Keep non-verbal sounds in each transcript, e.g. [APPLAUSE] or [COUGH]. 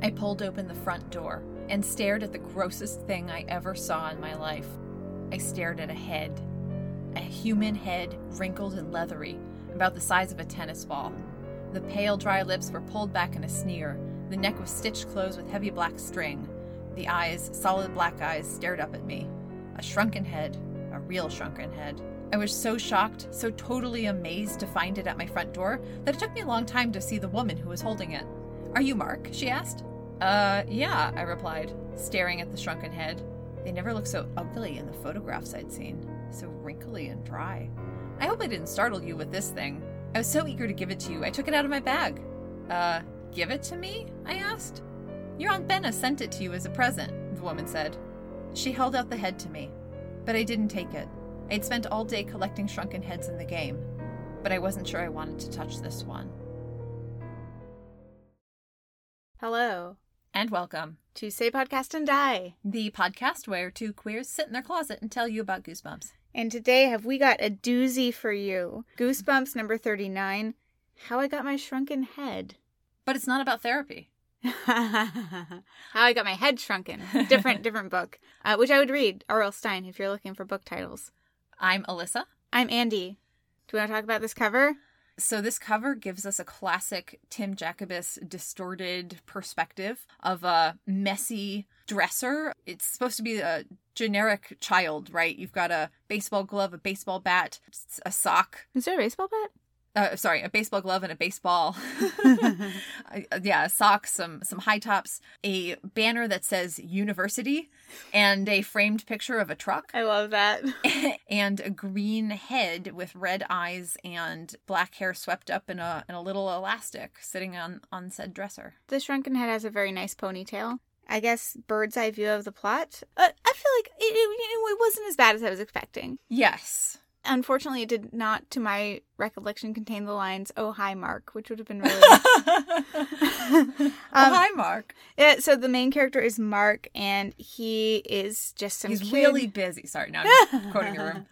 I pulled open the front door and stared at the grossest thing I ever saw in my life. I stared at a head. A human head, wrinkled and leathery, about the size of a tennis ball. The pale, dry lips were pulled back in a sneer. The neck was stitched closed with heavy black string. The eyes, solid black eyes, stared up at me. A shrunken head, a real shrunken head. I was so shocked, so totally amazed to find it at my front door, that it took me a long time to see the woman who was holding it. Are you Mark? she asked. Uh, yeah, I replied, staring at the shrunken head. They never looked so ugly in the photographs I'd seen, so wrinkly and dry. I hope I didn't startle you with this thing. I was so eager to give it to you, I took it out of my bag. Uh, give it to me? I asked. Your Aunt Benna sent it to you as a present, the woman said. She held out the head to me, but I didn't take it. I'd spent all day collecting shrunken heads in the game, but I wasn't sure I wanted to touch this one. Hello. And welcome to Say Podcast and Die, the podcast where two queers sit in their closet and tell you about Goosebumps. And today have we got a doozy for you. Goosebumps number 39, How I Got My Shrunken Head. But it's not about therapy. [LAUGHS] How I Got My Head Shrunken. Different [LAUGHS] different book, uh, which I would read, R.L. Stine, if you're looking for book titles. I'm Alyssa. I'm Andy. Do you want to talk about this cover? So this cover gives us a classic Tim Jacobus distorted perspective of a messy dresser. It's supposed to be a generic child, right? You've got a baseball glove, a baseball bat, a sock. Is there a baseball bat? Uh, sorry, a baseball glove and a baseball. [LAUGHS] [LAUGHS] yeah, socks, some some high tops, a banner that says university, and a framed picture of a truck. I love that. [LAUGHS] and a green head with red eyes and black hair swept up in a in a little elastic sitting on on said dresser. The shrunken head has a very nice ponytail. I guess bird's eye view of the plot. Uh, I feel like it, it, it wasn't as bad as I was expecting. Yes. Unfortunately, it did not, to my recollection, contain the lines "Oh hi, Mark," which would have been really. [LAUGHS] [LAUGHS] um, oh hi, Mark. Yeah, so the main character is Mark, and he is just some. He's kid. really busy. Sorry, now I'm [LAUGHS] quoting a room.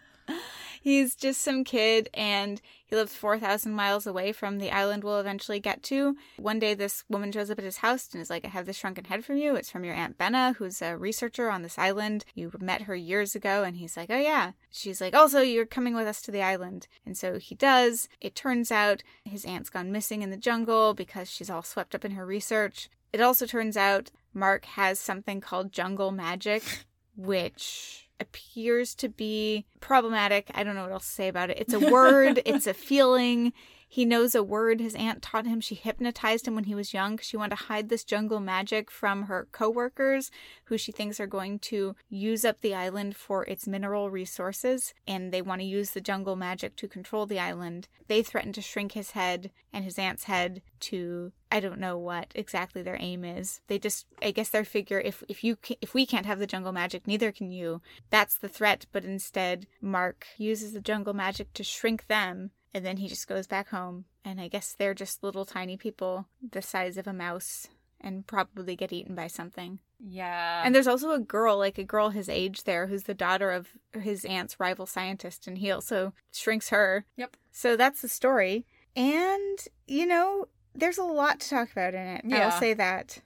He's just some kid and he lives 4,000 miles away from the island we'll eventually get to. One day, this woman shows up at his house and is like, I have this shrunken head from you. It's from your Aunt Benna, who's a researcher on this island. You met her years ago. And he's like, Oh, yeah. She's like, Also, you're coming with us to the island. And so he does. It turns out his aunt's gone missing in the jungle because she's all swept up in her research. It also turns out Mark has something called jungle magic, [LAUGHS] which appears to be problematic. I don't know what else to say about it. It's a word, [LAUGHS] it's a feeling. He knows a word his aunt taught him. She hypnotized him when he was young. She wanted to hide this jungle magic from her coworkers, who she thinks are going to use up the island for its mineral resources, and they want to use the jungle magic to control the island. They threaten to shrink his head and his aunt's head to I don't know what exactly their aim is. They just I guess their figure if if you can, if we can't have the jungle magic, neither can you. That's the threat, but instead Mark uses the jungle magic to shrink them and then he just goes back home. And I guess they're just little tiny people the size of a mouse and probably get eaten by something. Yeah. And there's also a girl, like a girl his age there, who's the daughter of his aunt's rival scientist, and he also shrinks her. Yep. So that's the story. And, you know, there's a lot to talk about in it. Yeah. I'll say that.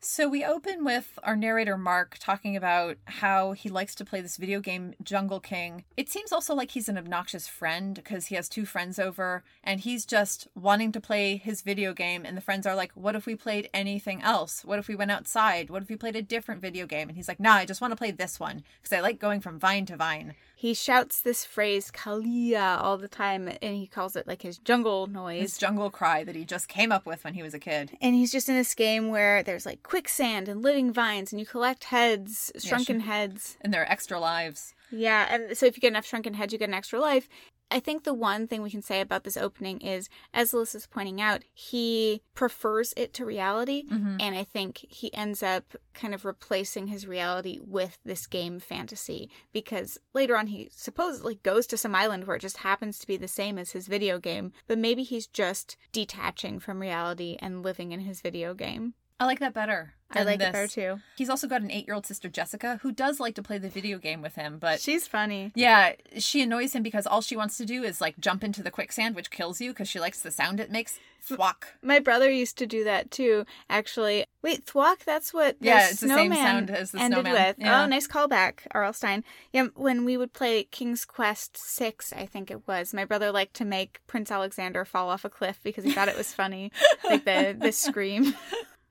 So we open with our narrator Mark talking about how he likes to play this video game Jungle King. It seems also like he's an obnoxious friend because he has two friends over and he's just wanting to play his video game and the friends are like, "What if we played anything else? What if we went outside? What if we played a different video game?" And he's like, "Nah, I just want to play this one because I like going from vine to vine." He shouts this phrase Kalia all the time and he calls it like his jungle noise. His jungle cry that he just came up with when he was a kid. And he's just in this game where there's like quicksand and living vines and you collect heads, shrunken yeah, heads. And their extra lives. Yeah, and so if you get enough shrunken heads, you get an extra life. I think the one thing we can say about this opening is, as Alyssa's pointing out, he prefers it to reality. Mm-hmm. And I think he ends up kind of replacing his reality with this game fantasy because later on he supposedly goes to some island where it just happens to be the same as his video game, but maybe he's just detaching from reality and living in his video game. I like that better. I like it better too. He's also got an eight year old sister, Jessica, who does like to play the video game with him, but She's funny. yeah, she annoys him because all she wants to do is like jump into the quicksand, which kills you because she likes the sound it makes. Thwack. My brother used to do that too, actually. Wait, thwack, that's what the Yeah, it's the same sound as the ended snowman. with. Yeah. Oh, nice callback, R.L. Stine. Yeah, when we would play King's Quest 6, I think it was, my brother liked to make Prince Alexander fall off a cliff because he thought it was funny. like the, the [LAUGHS] scream.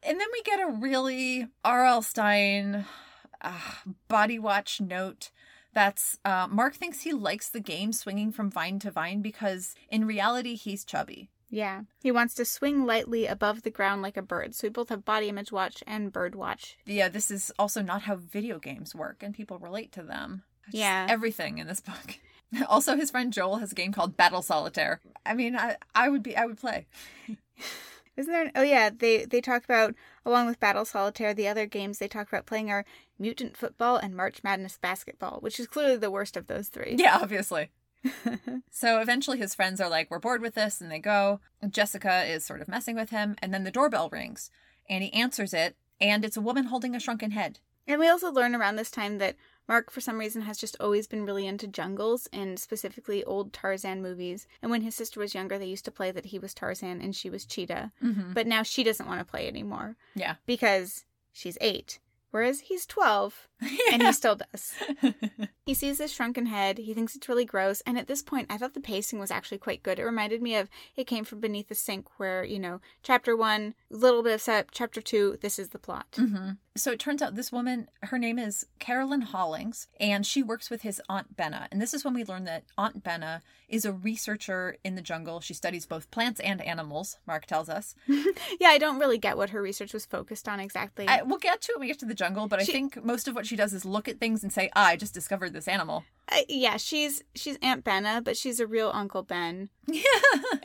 And then we get a really R.L. Stine uh, body watch note. That's uh, Mark thinks he likes the game swinging from vine to vine because in reality he's chubby. Yeah. He wants to swing lightly above the ground like a bird. So we both have body image watch and bird watch. Yeah, this is also not how video games work, and people relate to them. Just Yeah. everything in this book. [LAUGHS] Also, his friend Joel has a game called Battle Solitaire. I mean, I, I would be, I would play. [LAUGHS] Isn't there? An, oh yeah, they they talk about along with Battle Solitaire, the other games they talk about playing are Mutant Football and March Madness Basketball, which is clearly the worst of those three. Yeah, obviously. [LAUGHS] So eventually his friends are like, we're bored with this, and they go. Jessica is sort of messing with him, and then the doorbell rings, and he answers it, and it's a woman holding a shrunken head. And we also learn around this time that Mark, for some reason, has just always been really into jungles and specifically old Tarzan movies. And when his sister was younger, they used to play that he was Tarzan and she was Cheetah. Mm-hmm. But now she doesn't want to play anymore Yeah. because she's eight, whereas he's 12 and he [LAUGHS] still does. He sees this shrunken head. He thinks it's really gross. And at this point, I thought the pacing was actually quite good. It reminded me of It Came From Beneath the Sink, where, you know, chapter one, little bit of setup, chapter two, this is the plot. hmm So it turns out this woman, her name is Carolyn Hollings, and she works with his Aunt Benna. And this is when we learn that Aunt Benna is a researcher in the jungle. She studies both plants and animals, Mark tells us. [LAUGHS] Yeah, I don't really get what her research was focused on exactly. I, we'll get to it when we get to the jungle, but I think most of what she does is look at things and say, ah, I just discovered this animal. I- yeah, she's she's Aunt Benna, but she's a real Uncle Ben [LAUGHS] Yeah.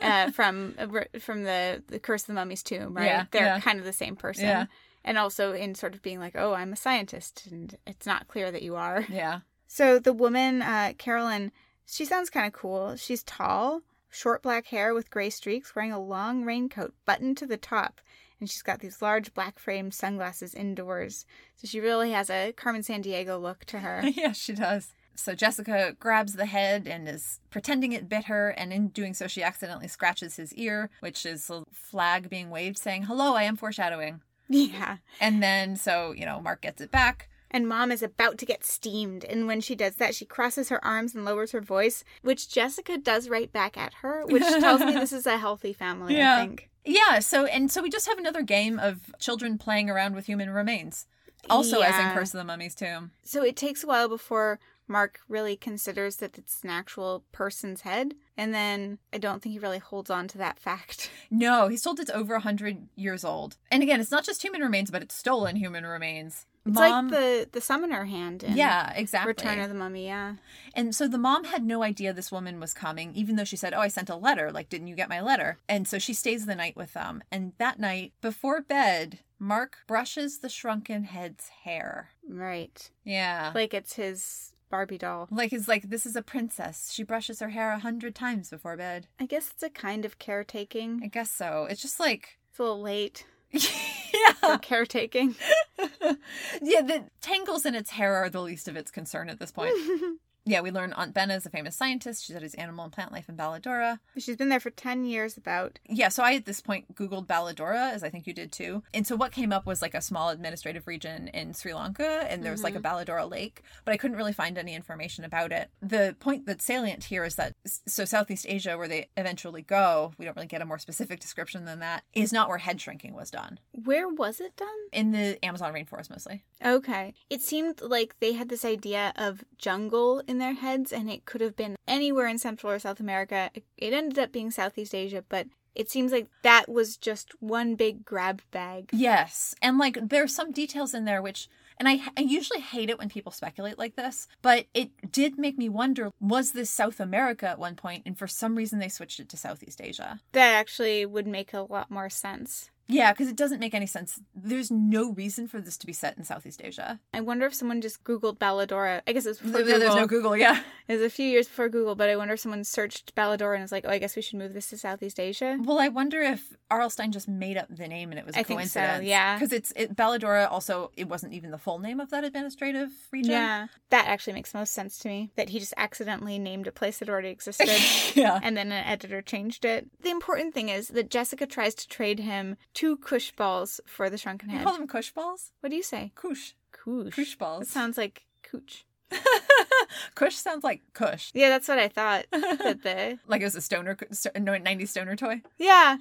uh, from from the the Curse of the Mummy's Tomb, right? Yeah, They're yeah. kind of the same person. Yeah. And also in sort of being like, oh, I'm a scientist, and it's not clear that you are. yeah. So the woman, uh, Carolyn, she sounds kind of cool. She's tall, short black hair with gray streaks, wearing a long raincoat buttoned to the top. And she's got these large black framed sunglasses indoors. So she really has a Carmen Sandiego look to her. [LAUGHS] yeah, she does. So Jessica grabs the head and is pretending it bit her, and in doing so, she accidentally scratches his ear, which is a flag being waved saying, Hello, I am foreshadowing. yeah. And then, so, you know, Mark gets it back. And mom is about to get steamed. And when she does that, she crosses her arms and lowers her voice, which Jessica does right back at her, which [LAUGHS] tells me this is a healthy family, Yeah. I think. Yeah, so, and so we just have another game of children playing around with human remains. Also, as in Yeah. Curse of the Mummy's Tomb. So it takes a while before Mark really considers that it's an actual person's head. And then I don't think he really holds on to that fact. [LAUGHS] No, he's told it's over 100 years old. And again, it's not just human remains, but it's stolen human remains. It's Mom, like the, the summoner hand in yeah, exactly. Return of the Mummy, yeah. And so the mom had no idea this woman was coming, even though she said, Oh, I sent a letter. Like, didn't you get my letter? And so she stays the night with them. And that night, before bed, Mark brushes the shrunken head's hair. Right. Yeah. Like it's his Barbie doll. Like it's like, this is a princess. She brushes her hair a hundred times before bed. I guess it's a kind of caretaking. I guess so. It's just like, [LAUGHS] It's a little late yeah. caretaking. [LAUGHS] yeah, the tangles in its hair are the least of its concern at this point. [LAUGHS] yeah, we learn Aunt Benna is a famous scientist. She studies animal and plant life in Baladora. She's been there for 10 years about. Yeah, so I at this point Googled Baladora, as I think you did too. And so what came up was like a small administrative region in Sri Lanka, and there was like a mm-hmm. Baladora lake, but I couldn't really find any information about it. The point that's salient here is that, so Southeast Asia, where they eventually go, we don't really get a more specific description than that, is not where head shrinking was done. Where was it done? In the Amazon rainforest mostly. Okay. It seemed like they had this idea of jungle in their heads, and it could have been anywhere in Central or South America. It- ended up being Southeast Asia, but it seems like that was just one big grab bag. Yes. And like there's some details in there which and I, I usually hate it when people speculate like this, but it did make me wonder was this South America at one point and for some reason they switched it to Southeast Asia? That actually would make a lot more sense. Yeah, because it doesn't make any sense. There's no reason for this to be set in Southeast Asia. I wonder if someone just Googled Baladora. I guess it's before There- Google. There's no Google, yeah. [LAUGHS] It was a few years before Google, but I wonder if someone searched Baladora and was like, oh, I guess we should move this to Southeast Asia. Well, I wonder if R.L. Stine just made up the name and it was a I think so, coincidence. yeah. Because it's it, Baladora. Also, it wasn't even the full name of that administrative region. Yeah. That actually makes most sense to me. That he just accidentally named a place that already existed. [LAUGHS] yeah. and then an editor changed it. The important thing is that Jessica tries to trade him two kush balls for the shrunken head. You call them kush balls? What do you say? Kush. Kush. Kush It balls. sounds like cooch. [LAUGHS] kush sounds like kush. Yeah, that's what I thought. [LAUGHS] that the [LAUGHS] Like it was a stoner, sto- no, 90s stoner toy. yeah.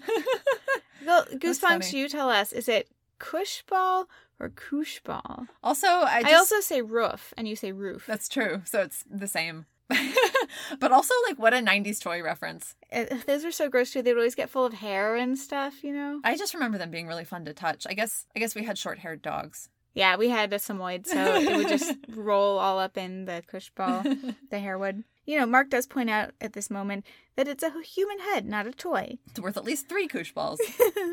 Well. Goosebumps, you tell us. Is it kush ball or kush ball? Also, I I, also say roof, and you say roof. That's true. So it's the same. [LAUGHS] but also, like, what a 90s toy reference. Uh, those are so gross too. They'd always get full of hair and stuff, you know. I just remember them being really fun to touch. I guess I guess we had short haired dogs. Yeah, we had a Samoyed, so it would just [LAUGHS] roll all up in the kush ball. [LAUGHS] the hair would. You know, Mark does point out at this moment that it's a human head, not a toy. It's worth at least three kush balls.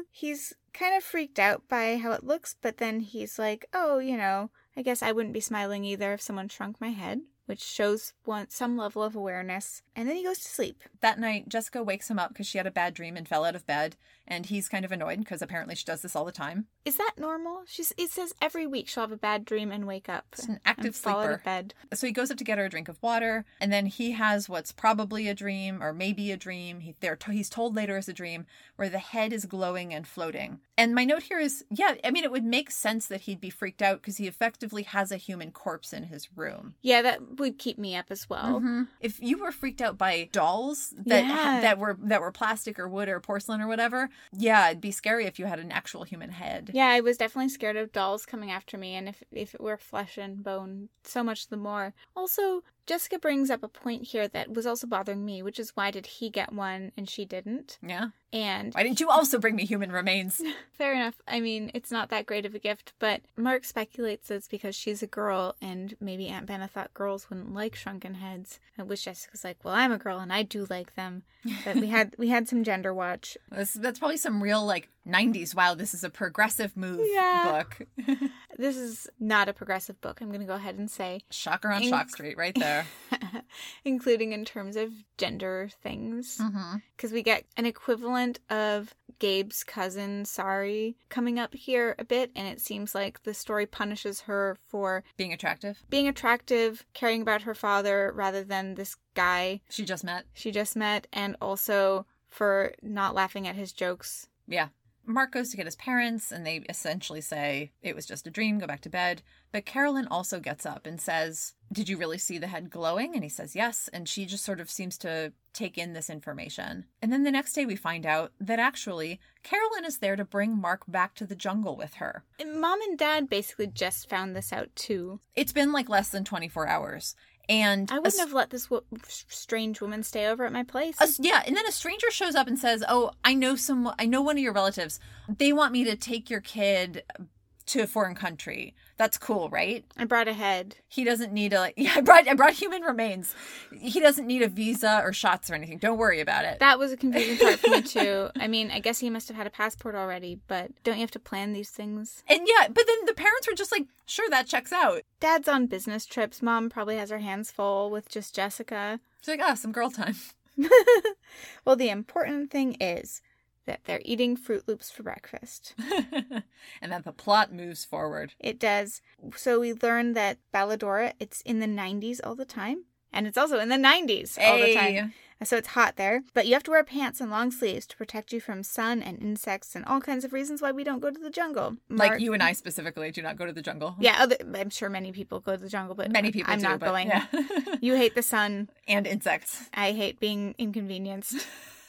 he's kind of freaked out by how it looks, but then he's like, oh, you know, I guess I wouldn't be smiling either if someone shrunk my head, which shows one, some level of awareness. And then he goes to sleep. that night, Jessica wakes him up because she had a bad dream and fell out of bed. And he's kind of annoyed because apparently she does this all the time. Is that normal? She's. It says every week she'll have a bad dream and wake up. She's an active sleeper. bed. So he goes up to get her a drink of water, and then he has what's probably a dream or maybe a dream. He, they're to, he's told later is a dream where the head is glowing and floating. And my note here is, yeah, I mean, it would make sense that he'd be freaked out because he effectively has a human corpse in his room. Yeah, that would keep me up as well. Mhm. If you were freaked out by dolls that Yeah. that were that were plastic or wood or porcelain or whatever, yeah, it'd be scary if you had an actual human head. Yeah, I was definitely scared of dolls coming after me, and if if it were flesh and bone, so much the more. Also, Jessica brings up a point here that was also bothering me, which is why did he get one and she didn't? Yeah. And Why didn't you also bring me human remains? [LAUGHS] fair enough. I mean, it's not that great of a gift, but Mark speculates it's because she's a girl, and maybe Aunt Benna thought girls wouldn't like shrunken heads. At which Jessica's like, "Well, I'm a girl and I do like them." But we had [LAUGHS] we had some gender watch. That's, that's probably some real like 90s. Wow, this is a progressive move Yeah. book. [LAUGHS] This is not a progressive book. I'm going to go ahead and say. Shocker on Inc- Shock Street, right there. [LAUGHS] including in terms of gender things. mm-hmm. Because we get an equivalent of Gabe's cousin, Sari, coming up here a bit, and it seems like the story punishes her for Being attractive. being attractive, caring about her father rather than this guy She just met. she just met, and also for not laughing at his jokes. Yeah. Mark goes to get his parents, and they essentially say it was just a dream, go back to bed. But Carolyn also gets up and says, Did you really see the head glowing? And he says, Yes. And she just sort of seems to take in this information. And then the next day, we find out that actually, Carolyn is there to bring Mark back to the jungle with her. And Mom and Dad basically just found this out too. It's been like less than 24 hours. And I a wouldn't have let this wo- strange woman stay over at my place. A, yeah, and then a stranger shows up and says, "Oh, I know some. I know one of your relatives. They want me to take your kid to a foreign country. That's cool, right? I brought a head. He doesn't need a. Like, [LAUGHS] yeah, I brought. I brought human remains. He doesn't need a visa or shots or anything. Don't worry about it. That was a confusing part for me [LAUGHS] too. I mean, I guess he must have had a passport already, but don't you have to plan these things? and yeah, but then the parents were just like, "Sure, that checks out." Dad's on business trips. Mom probably has her hands full with just Jessica. She's like, "Ah, some girl time." [LAUGHS] well, the important thing is that they're eating Froot Loops for breakfast. [LAUGHS] and then the plot moves forward. It does. So we learn that Baladora, it's in the 90s all the time. And it's also in the 90s all the time. So it's hot there. But you have to wear pants and long sleeves to protect you from sun and insects and all kinds of reasons why we don't go to the jungle. Like you and I specifically do not go to the jungle. Yeah, other, I'm sure many people go to the jungle, but Many people I'm do, not going. yeah. You hate the sun. [LAUGHS] and insects. I hate being inconvenienced.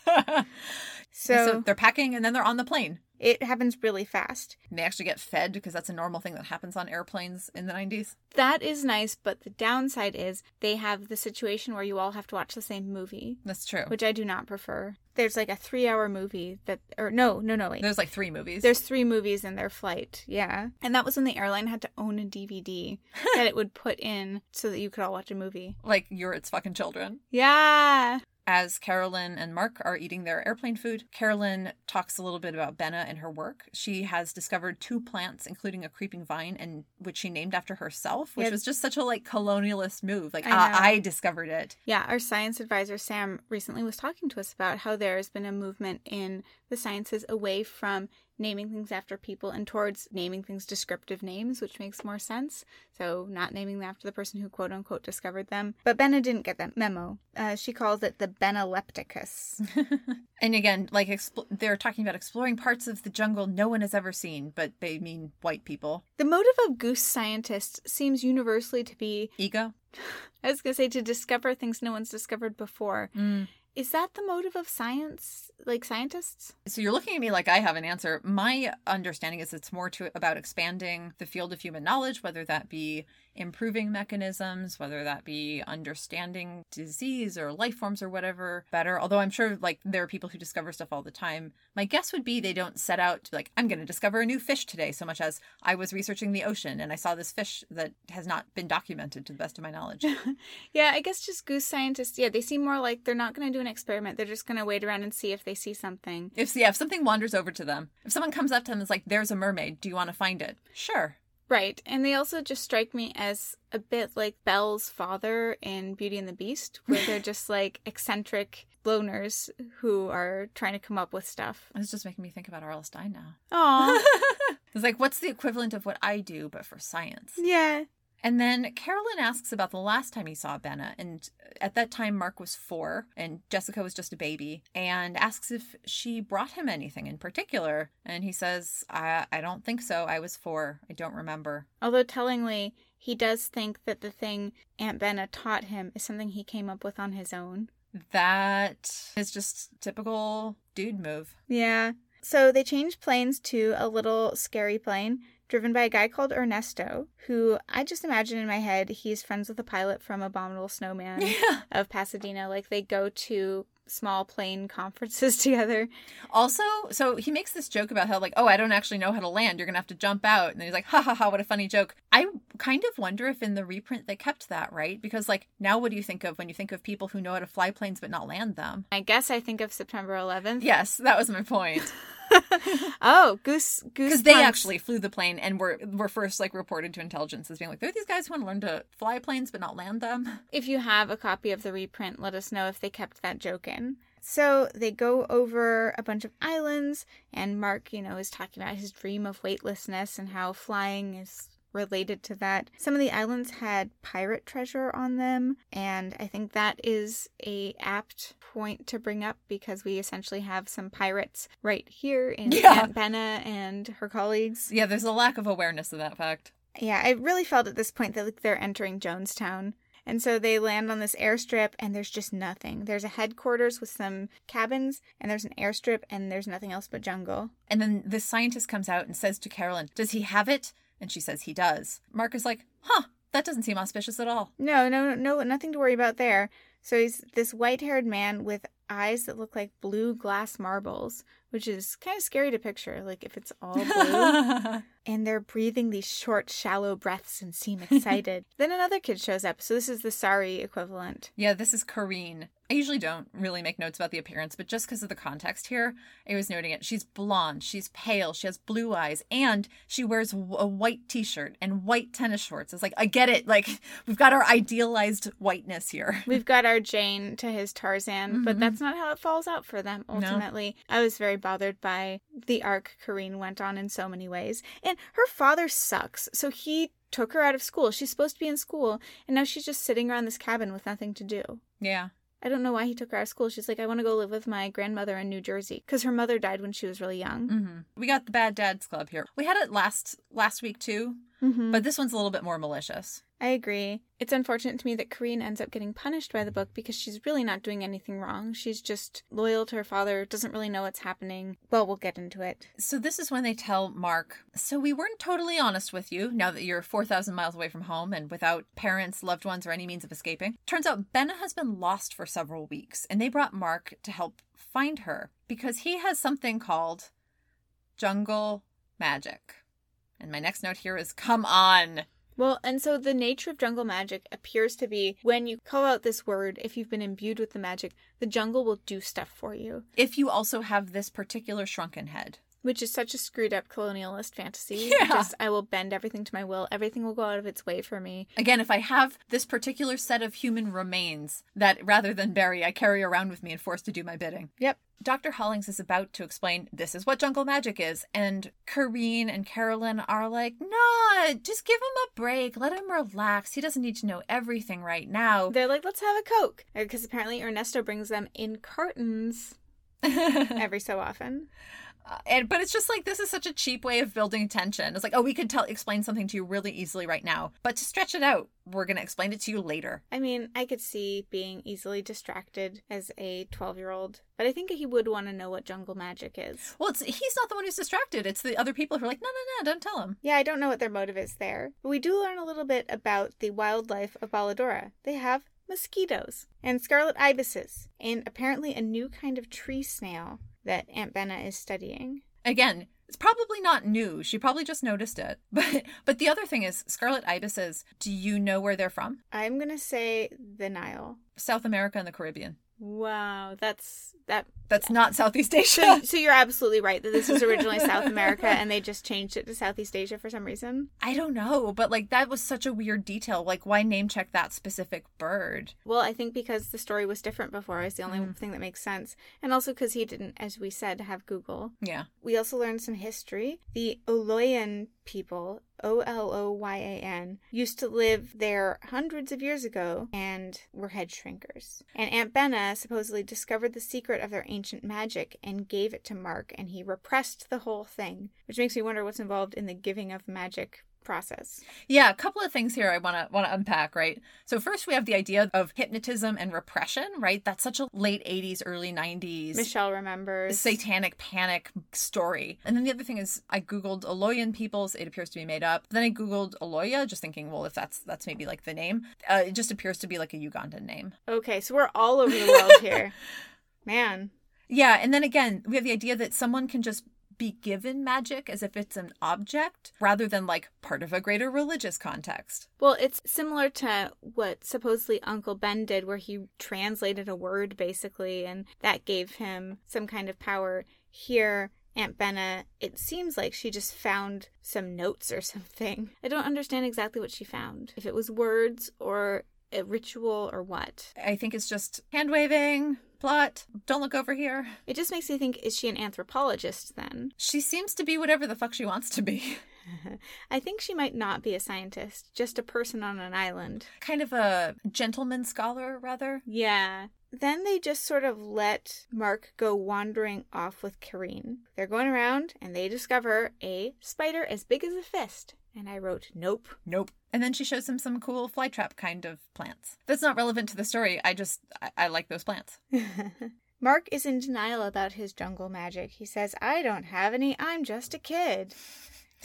[LAUGHS] so, So, they're packing and then they're on the plane. it happens really fast. And they actually get fed because that's a normal thing that happens on airplanes in the 90s. That is nice, but the downside is they have the situation where you all have to watch the same movie, That's true. which I do not prefer. There's like a three hour movie that, or no, no, no, wait. There's like three movies. There's three movies in their flight, yeah. And that was when the airline had to own a DVD [LAUGHS] that it would put in so that you could all watch a movie. like you're its fucking children. Yeah. As Carolyn and Mark are eating their airplane food, Carolyn talks a little bit about Benna and her work. She has discovered two plants, including a creeping vine, and which she named after herself, which Yeah. was just such a like colonialist move. Like I I discovered it. Yeah, our science advisor Sam recently was talking to us about how there has been a movement in the sciences away from naming things after people and towards naming things descriptive names, which makes more sense. So, not naming them after the person who quote unquote discovered them. But Benna didn't get that memo. Uh, she calls it the Benelepticus. [LAUGHS] And again, like expl- they're talking about exploring parts of the jungle no one has ever seen, but they mean white people. the motive of goose scientists seems universally to be, Ego. [SIGHS] I was going to say, to discover things no one's discovered before. Is that the motive of science, like scientists? So you're looking at me like I have an answer. My understanding is it's more to about expanding the field of human knowledge, whether that be improving mechanisms, whether that be understanding disease or life forms or whatever better. Although I'm sure like there are people who discover stuff all the time. My guess would be they don't set out to like, I'm gonna discover a new fish today, so much as I was researching the ocean and I saw this fish that has not been documented to the best of my knowledge. [LAUGHS] Yeah, I guess just goose scientists, yeah, they seem more like they're not going to do an experiment. They're just going to wait around and see if they see something. if yeah, if something wanders over to them, if someone comes up to them and is like, There's a mermaid, do you want to find it? Sure. Right. And they also just strike me as a bit like Belle's father in Beauty and the Beast, where they're [LAUGHS] just like eccentric loners who are trying to come up with stuff. It's just making me think about R.L. Stine now. Aw. [LAUGHS] It's like, what's the equivalent of what I do, but for science? yeah. And then Carolyn asks about the last time he saw Benna. And at that time, Mark was four and Jessica was just a baby, and asks if she brought him anything in particular. And he says, I, I don't think so. I was four. I don't remember. Although tellingly, he does think that the thing Aunt Benna taught him is something he came up with on his own. That is just typical dude move. Yeah. So they change planes to a little scary plane driven by a guy called Ernesto, who I just imagine in my head he's friends with the pilot from Abominable Snowman [LAUGHS] Yeah. of Pasadena. Like they go to small plane conferences [LAUGHS] together. Also, so he makes this joke about how, like, oh, I don't actually know how to land. You're going to have to jump out. And then he's like, ha ha ha, what a funny joke. I kind of wonder if in the reprint they kept that, right? Because, like, now what do you think of when you think of people who know how to fly planes but not land them? I guess I think of September 11th. Yes, that was my point. [LAUGHS] [LAUGHS] Oh, Goose Goose Because they actually flew the plane and were were first like reported to intelligence as being like, there are these guys who want to learn to fly planes but not land them. [LAUGHS] If you have a copy of the reprint, let us know if they kept that joke in. So they go over a bunch of islands, and Mark, you know, is talking about his dream of weightlessness and how flying is related to that. Some of the islands had pirate treasure on them, and I think that is a apt point to bring up because we essentially have some pirates right here in Yeah. Aunt Benna and her colleagues. Yeah, there's a lack of awareness of that fact. Yeah, I really felt at this point that like, they're entering Jonestown. And so they land on this airstrip and there's just nothing. There's a headquarters with some cabins and there's an airstrip and there's nothing else but jungle. And then the scientist comes out and says to Carolyn, Does he have it? And she says he does. Mark is like, Huh, that doesn't seem auspicious at all. No, no, no, nothing to worry about there. So he's this white haired man with eyes that look like blue glass marbles, which is kind of scary to picture. Like if it's all blue. [LAUGHS] and they're breathing these short, shallow breaths and seem [LAUGHS] excited. then another kid shows up. So this is the sorry equivalent. yeah, this is Kareen. I usually don't really make notes about the appearance, but just because of the context here, I was noting it. She's blonde, she's pale, she has blue eyes, and she wears a white t shirt and white tennis shorts. It's like, I get it. Like, [LAUGHS] we've got our idealized whiteness here. We've got our Jane to his Tarzan, but Mhm. that's not how it falls out for them ultimately. I was very bothered by the arc Kareen went on in so many ways. And her father sucks, so he took her out of school. She's supposed to be in school, and now she's just sitting around this cabin with nothing to do. Yeah. I don't know why he took her out of school. She's like, I want to go live with my grandmother in New Jersey because her mother died when she was really young. hmm We got the Bad Dads Club here. We had it last last week too, Mm-hmm. but this one's a little bit more malicious. I agree. It's unfortunate to me that Kareen ends up getting punished by the book because she's really not doing anything wrong. She's just loyal to her father, doesn't really know what's happening. Well, we'll get into it. So this is when they tell Mark, so we weren't totally honest with you now that you're 4,000 miles away from home and without parents, loved ones, or any means of escaping. Turns out Benna has been lost for several weeks, and they brought Mark to help find her because he has something called jungle magic. And my next note here is come on. Well, and so the nature of jungle magic appears to be when you call out this word, if you've been imbued with the magic, the jungle will do stuff for you, If you also have this particular shrunken head. Which is such a screwed up colonialist fantasy. [LAUGHS] Yeah. Just, I will bend everything to my will. Everything will go out of its way for me. Again, if I have this particular set of human remains that rather than bury, I carry around with me and force to do my bidding. Yep. Dr. Hollings is about to explain this is what jungle magic is, and Kareen and Carolyn are like, nah, just give him a break. Let him relax. He doesn't need to know everything right now. They're like, let's have a Coke. Uh, because apparently Ernesto brings them in cartons [LAUGHS] every so often. Uh, and but it's just like this is such a cheap way of building tension. It's like, oh, we could tell explain something to you really easily right now, but to stretch it out, we're gonna explain it to you later. I mean, I could see being easily distracted as a 12 year old, but I think he would want to know what jungle magic is. Well, it's he's not the one who's distracted. It's the other people who are like, no, no, no, don't tell him. Yeah, I don't know what their motive is there. But we do learn a little bit about the wildlife of Baladora. They have mosquitoes and scarlet ibises, and apparently a new kind of tree snail that Aunt Benna is studying. Again, it's probably not new. She probably just noticed it. [LAUGHS] But but the other thing is, scarlet ibises. Do you know where they're from? I'm gonna say the Nile. South America and the Caribbean. Wow, that's that. That's not Southeast So, Asia. so you're absolutely right that this was originally [LAUGHS] South America and they just changed it to Southeast Asia for some reason. I don't know, but like that was such a weird detail. Like, why name check that specific bird? Well, I think because the story was different before is the only Mm. thing that makes sense. And also because he didn't, as we said, have Google. Yeah. We also learned some history. The Oloyan people, O L O Y A N, used to live there hundreds of years ago and were head shrinkers. And Aunt Benna supposedly discovered the secret of their ancient magic and gave it to Mark, and he repressed the whole thing, which makes me wonder what's involved in the giving of magic process. Yeah, a couple of things here I want to want to unpack, right? So first we have the idea of hypnotism and repression, right? That's such a late 80s early 90s Michelle remembers. satanic panic story. And then the other thing is I googled Aloyan peoples, it appears to be made up. Then I googled Aloya just thinking, well, if that's that's maybe like the name. Uh, it just appears to be like a Ugandan name. Okay, so we're all over the world [LAUGHS] here. Man. Yeah, and then again, we have the idea that someone can just be given magic as if it's an object rather than like part of a greater religious context. Well, it's similar to what supposedly Uncle Ben did, where he translated a word basically, and that gave him some kind of power. Here, Aunt Benna, it seems like she just found some notes or [LAUGHS] something. I don't understand exactly what she found. If it was words or a ritual or what. I think it's just hand waving, plot, don't look over here. It just makes me think is she an anthropologist then? She seems to be whatever the fuck she wants to be. [LAUGHS] I think she might not be a scientist, just a person on an island. Kind of a gentleman scholar, rather. Yeah. Then they just sort of let Mark go wandering off with Kareen. They're going around and they discover a spider as big as a fist. And I wrote, nope. Nope. And then she shows him some cool flytrap kind of plants. That's not relevant to the story. I just, I, I like those plants. [LAUGHS] Mark is in denial about his jungle magic. He says, I don't have any. I'm just a kid.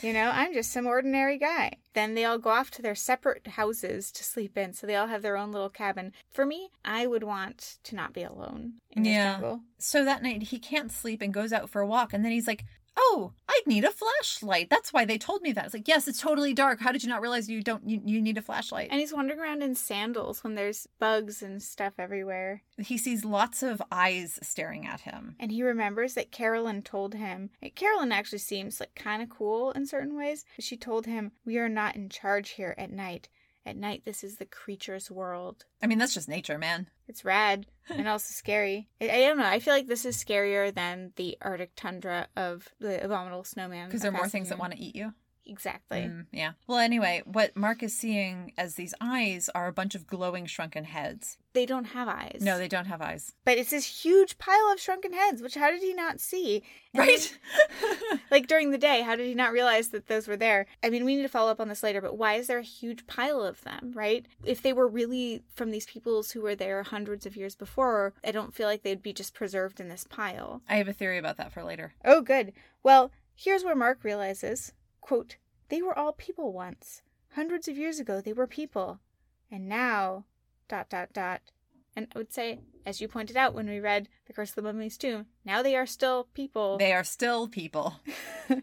You know, I'm just some ordinary guy. Then they all go off to their separate houses to sleep in. So they all have their own little cabin. For me, I would want to not be alone in this Yeah. jungle. So that night he can't sleep and goes out for a walk. And then he's like, Oh, I'd need a flashlight. That's why they told me that. It's like, yes, it's totally dark. How did you not realize you don't you, you need a flashlight? And he's wandering around in sandals when there's bugs and stuff everywhere. he sees lots of eyes staring at him. And he remembers that Carolyn told him. Carolyn actually seems like kind of cool in certain ways. She told him, "We are not in charge here at night. At night, this is the creature's world." I mean, that's just nature, man. It's rad and also [LAUGHS] scary. I, I don't know. I feel like this is scarier than the Arctic tundra of the abominable snowman. Because there are more things that want to eat you. Exactly. Mm, yeah. Well, anyway, what Mark is seeing as these eyes are a bunch of glowing shrunken heads. They don't have eyes. No, they don't have eyes. But it's this huge pile of shrunken heads, which how did he not see? And Right? [LAUGHS] [LAUGHS] like during the day how did he not realize that those were there i mean we need to follow up on this later but why is there a huge pile of them right if they were really from these peoples who were there hundreds of years before i don't feel like they'd be just preserved in this pile I have a theory about that for later. oh good well here's where mark realizes quote they were all people once hundreds of years ago they were people and now dot dot dot and i would say as you pointed out when we read the curse of the mummy's tomb now they are still people They are still people. [LAUGHS]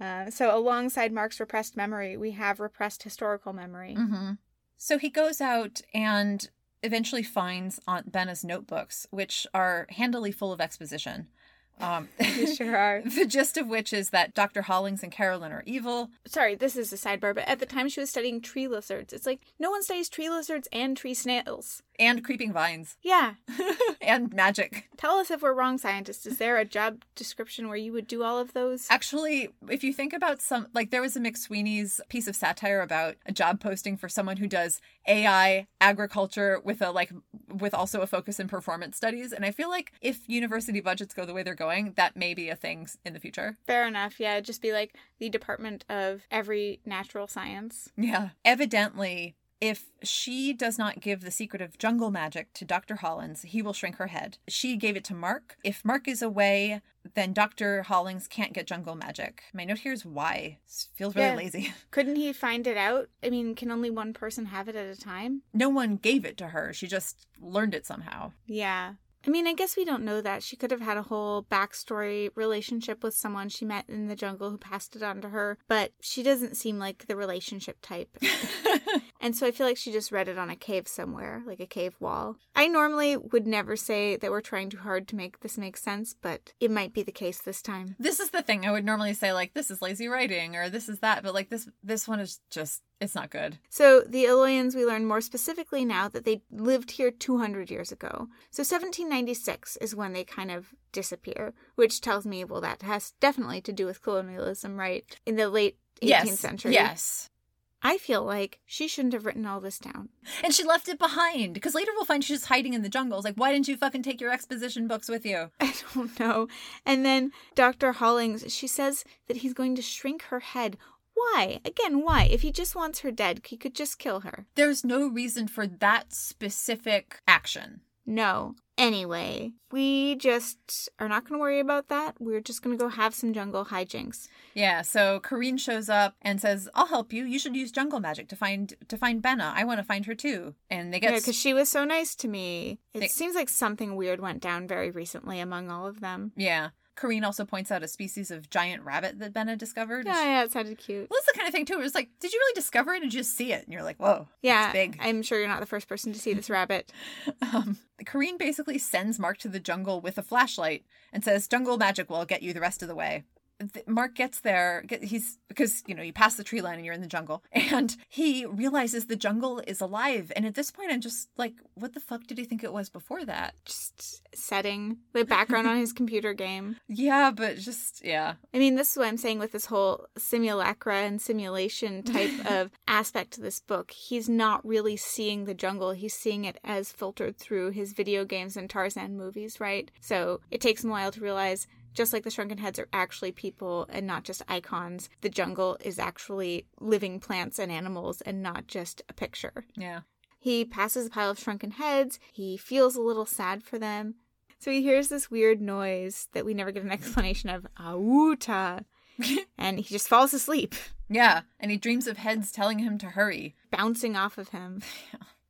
Uh, so, alongside Mark's repressed memory, we have repressed historical memory. Mm-hmm. So he goes out and eventually finds Aunt Benna's notebooks, which are handily full of exposition. Um, [LAUGHS] They sure are. [LAUGHS] the gist of which is that Dr. Hollings and Carolyn are evil. Sorry, this is a sidebar, but at the time she was studying tree lizards. It's like no one studies tree lizards and tree snails. and creeping vines [LAUGHS] Yeah. and magic. Tell us if we're wrong, scientists. Is there a job description where you would do all of those? Actually, if you think about some, like there was a McSweeney's piece of satire about a job posting for someone who does AI agriculture with a like with also a focus in performance studies, and I feel like if university budgets go the way they're going, that may be a thing in the future. Fair enough. Yeah, just be like the department of every natural science. Yeah. Evidently, if she does not give the secret of jungle magic to Dr. Hollins, he will shrink her head. She gave it to Mark. If Mark is away, then Dr. Hollins can't get jungle magic. My note here is why. Feels really Yeah. lazy. [LAUGHS] Couldn't he find it out? I mean, can only one person have it at a time? No one gave it to her. She just learned it somehow. Yeah. I mean, I guess we don't know that. She could have had a whole backstory relationship with someone she met in the jungle who passed it on to her, but she doesn't seem like the relationship type. [LAUGHS] And so I feel like she just read it on a cave somewhere, like a cave wall. I normally would never say that we're trying too hard to make this make sense, but it might be the case this time. this is the thing. I would normally say like this is lazy writing or this is that, but like this this one is just it's not good. So the Eloyans, we learn more specifically now that they lived here 200 years ago. So 1796 is when they kind of disappear, which tells me, well, that has definitely to do with colonialism, right? In the late 18th yes. century. Yes. I feel like she shouldn't have written all this down. And she left it behind because later we'll find she's hiding in the jungles. Like, why didn't you fucking take your exposition books with you? [LAUGHS] I don't know. And then Dr. Hollings, she says that he's going to shrink her head. Why? Again, why? If he just wants her dead, he could just kill her. There's no reason for that specific action. No. Anyway, we just are not going to worry about that. We're just going to go have some jungle hijinks. Yeah, so Kareen shows up and says, "I'll help you. You should use jungle magic to find to find Benna. I want to find her too." And they get Yeah, because she was so nice to me. It They- seems like something weird went down very recently among all of them. yeah. Kareen also points out a species of giant rabbit that Benna discovered. Yeah, yeah, it sounded cute. Well, it's the kind of thing too. Where it's like, did you really discover it, or you just see it? And you're like, whoa, Yeah, it's big. I'm sure you're not the first person to see this rabbit. [LAUGHS] Um, Kareen basically sends Mark to the jungle with a flashlight and says, "Jungle magic will get you the rest of the way." Mark gets there. He's because you know you pass the tree line and you're in the jungle, [LAUGHS] and he realizes the jungle is alive. And at this point, I'm just like, "What the fuck did he think it was before that?" Just setting the background on his computer game. [LAUGHS] Yeah, but just yeah, I mean, this is what I'm saying with this whole simulacra and simulation type [LAUGHS] of aspect to this book. He's not really seeing the jungle, he's seeing it as filtered through his video games and Tarzan movies, right? So it takes him a while to realize. Just like the shrunken heads are actually people and not just icons, the jungle is actually living plants and animals and not just a picture. yeah. He passes a pile of shrunken heads. He feels a little sad for them. So he hears this weird noise that we never get an [LAUGHS] explanation of. Awuta. [LAUGHS] and he just falls asleep, Yeah, and he dreams of heads telling him to hurry. bouncing off of him. [LAUGHS]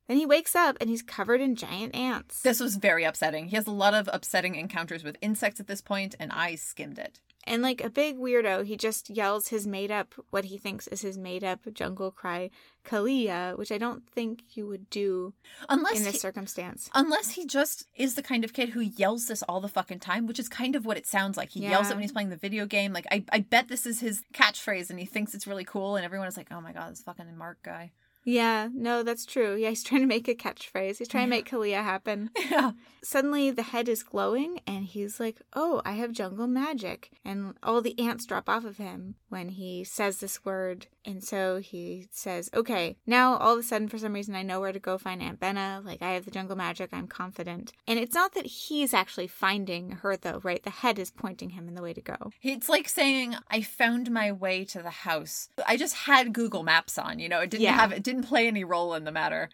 Then he wakes up and he's covered in giant ants. This was very upsetting. He has a lot of upsetting encounters with insects at this point, and I skimmed it. And like a big weirdo, he just yells his made up, what he thinks is his made up jungle cry, Kalia, which I don't think you would do Unless in this he- circumstance. Unless he just is the kind of kid who yells this all the fucking time, which is kind of what it sounds like. He yells it when he's playing the video game. Like I, I bet this is his catchphrase, and he thinks it's really cool, and everyone is like, "Oh my god, this fucking Mark guy." Yeah, no, that's true. Yeah, he's [LAUGHS] trying to make a catchphrase. He's trying to make Kalia happen. [LAUGHS] Yeah, Suddenly the head is glowing and he's like, Oh, I have jungle magic. And all the ants drop off of him when he says this word. And so he says, Okay, now all of a sudden, for some reason, I know where to go find Aunt Benna. Like, I have the jungle magic. I'm confident. And it's not that he's actually finding her, though, right? The head is pointing him in the way to go. it's like saying, "I found my way to the house. I just had Google Maps on. You know, it didn't Yeah. have it didn't play any role in the matter.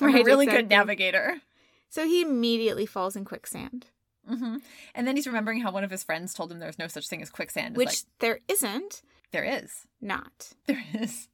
I'm a Right, really good navigator." So he immediately falls in quicksand, hmm And then he's remembering how one of his friends told him there's no such thing as quicksand. It's which like, there isn't. there is, Not. [LAUGHS] there is.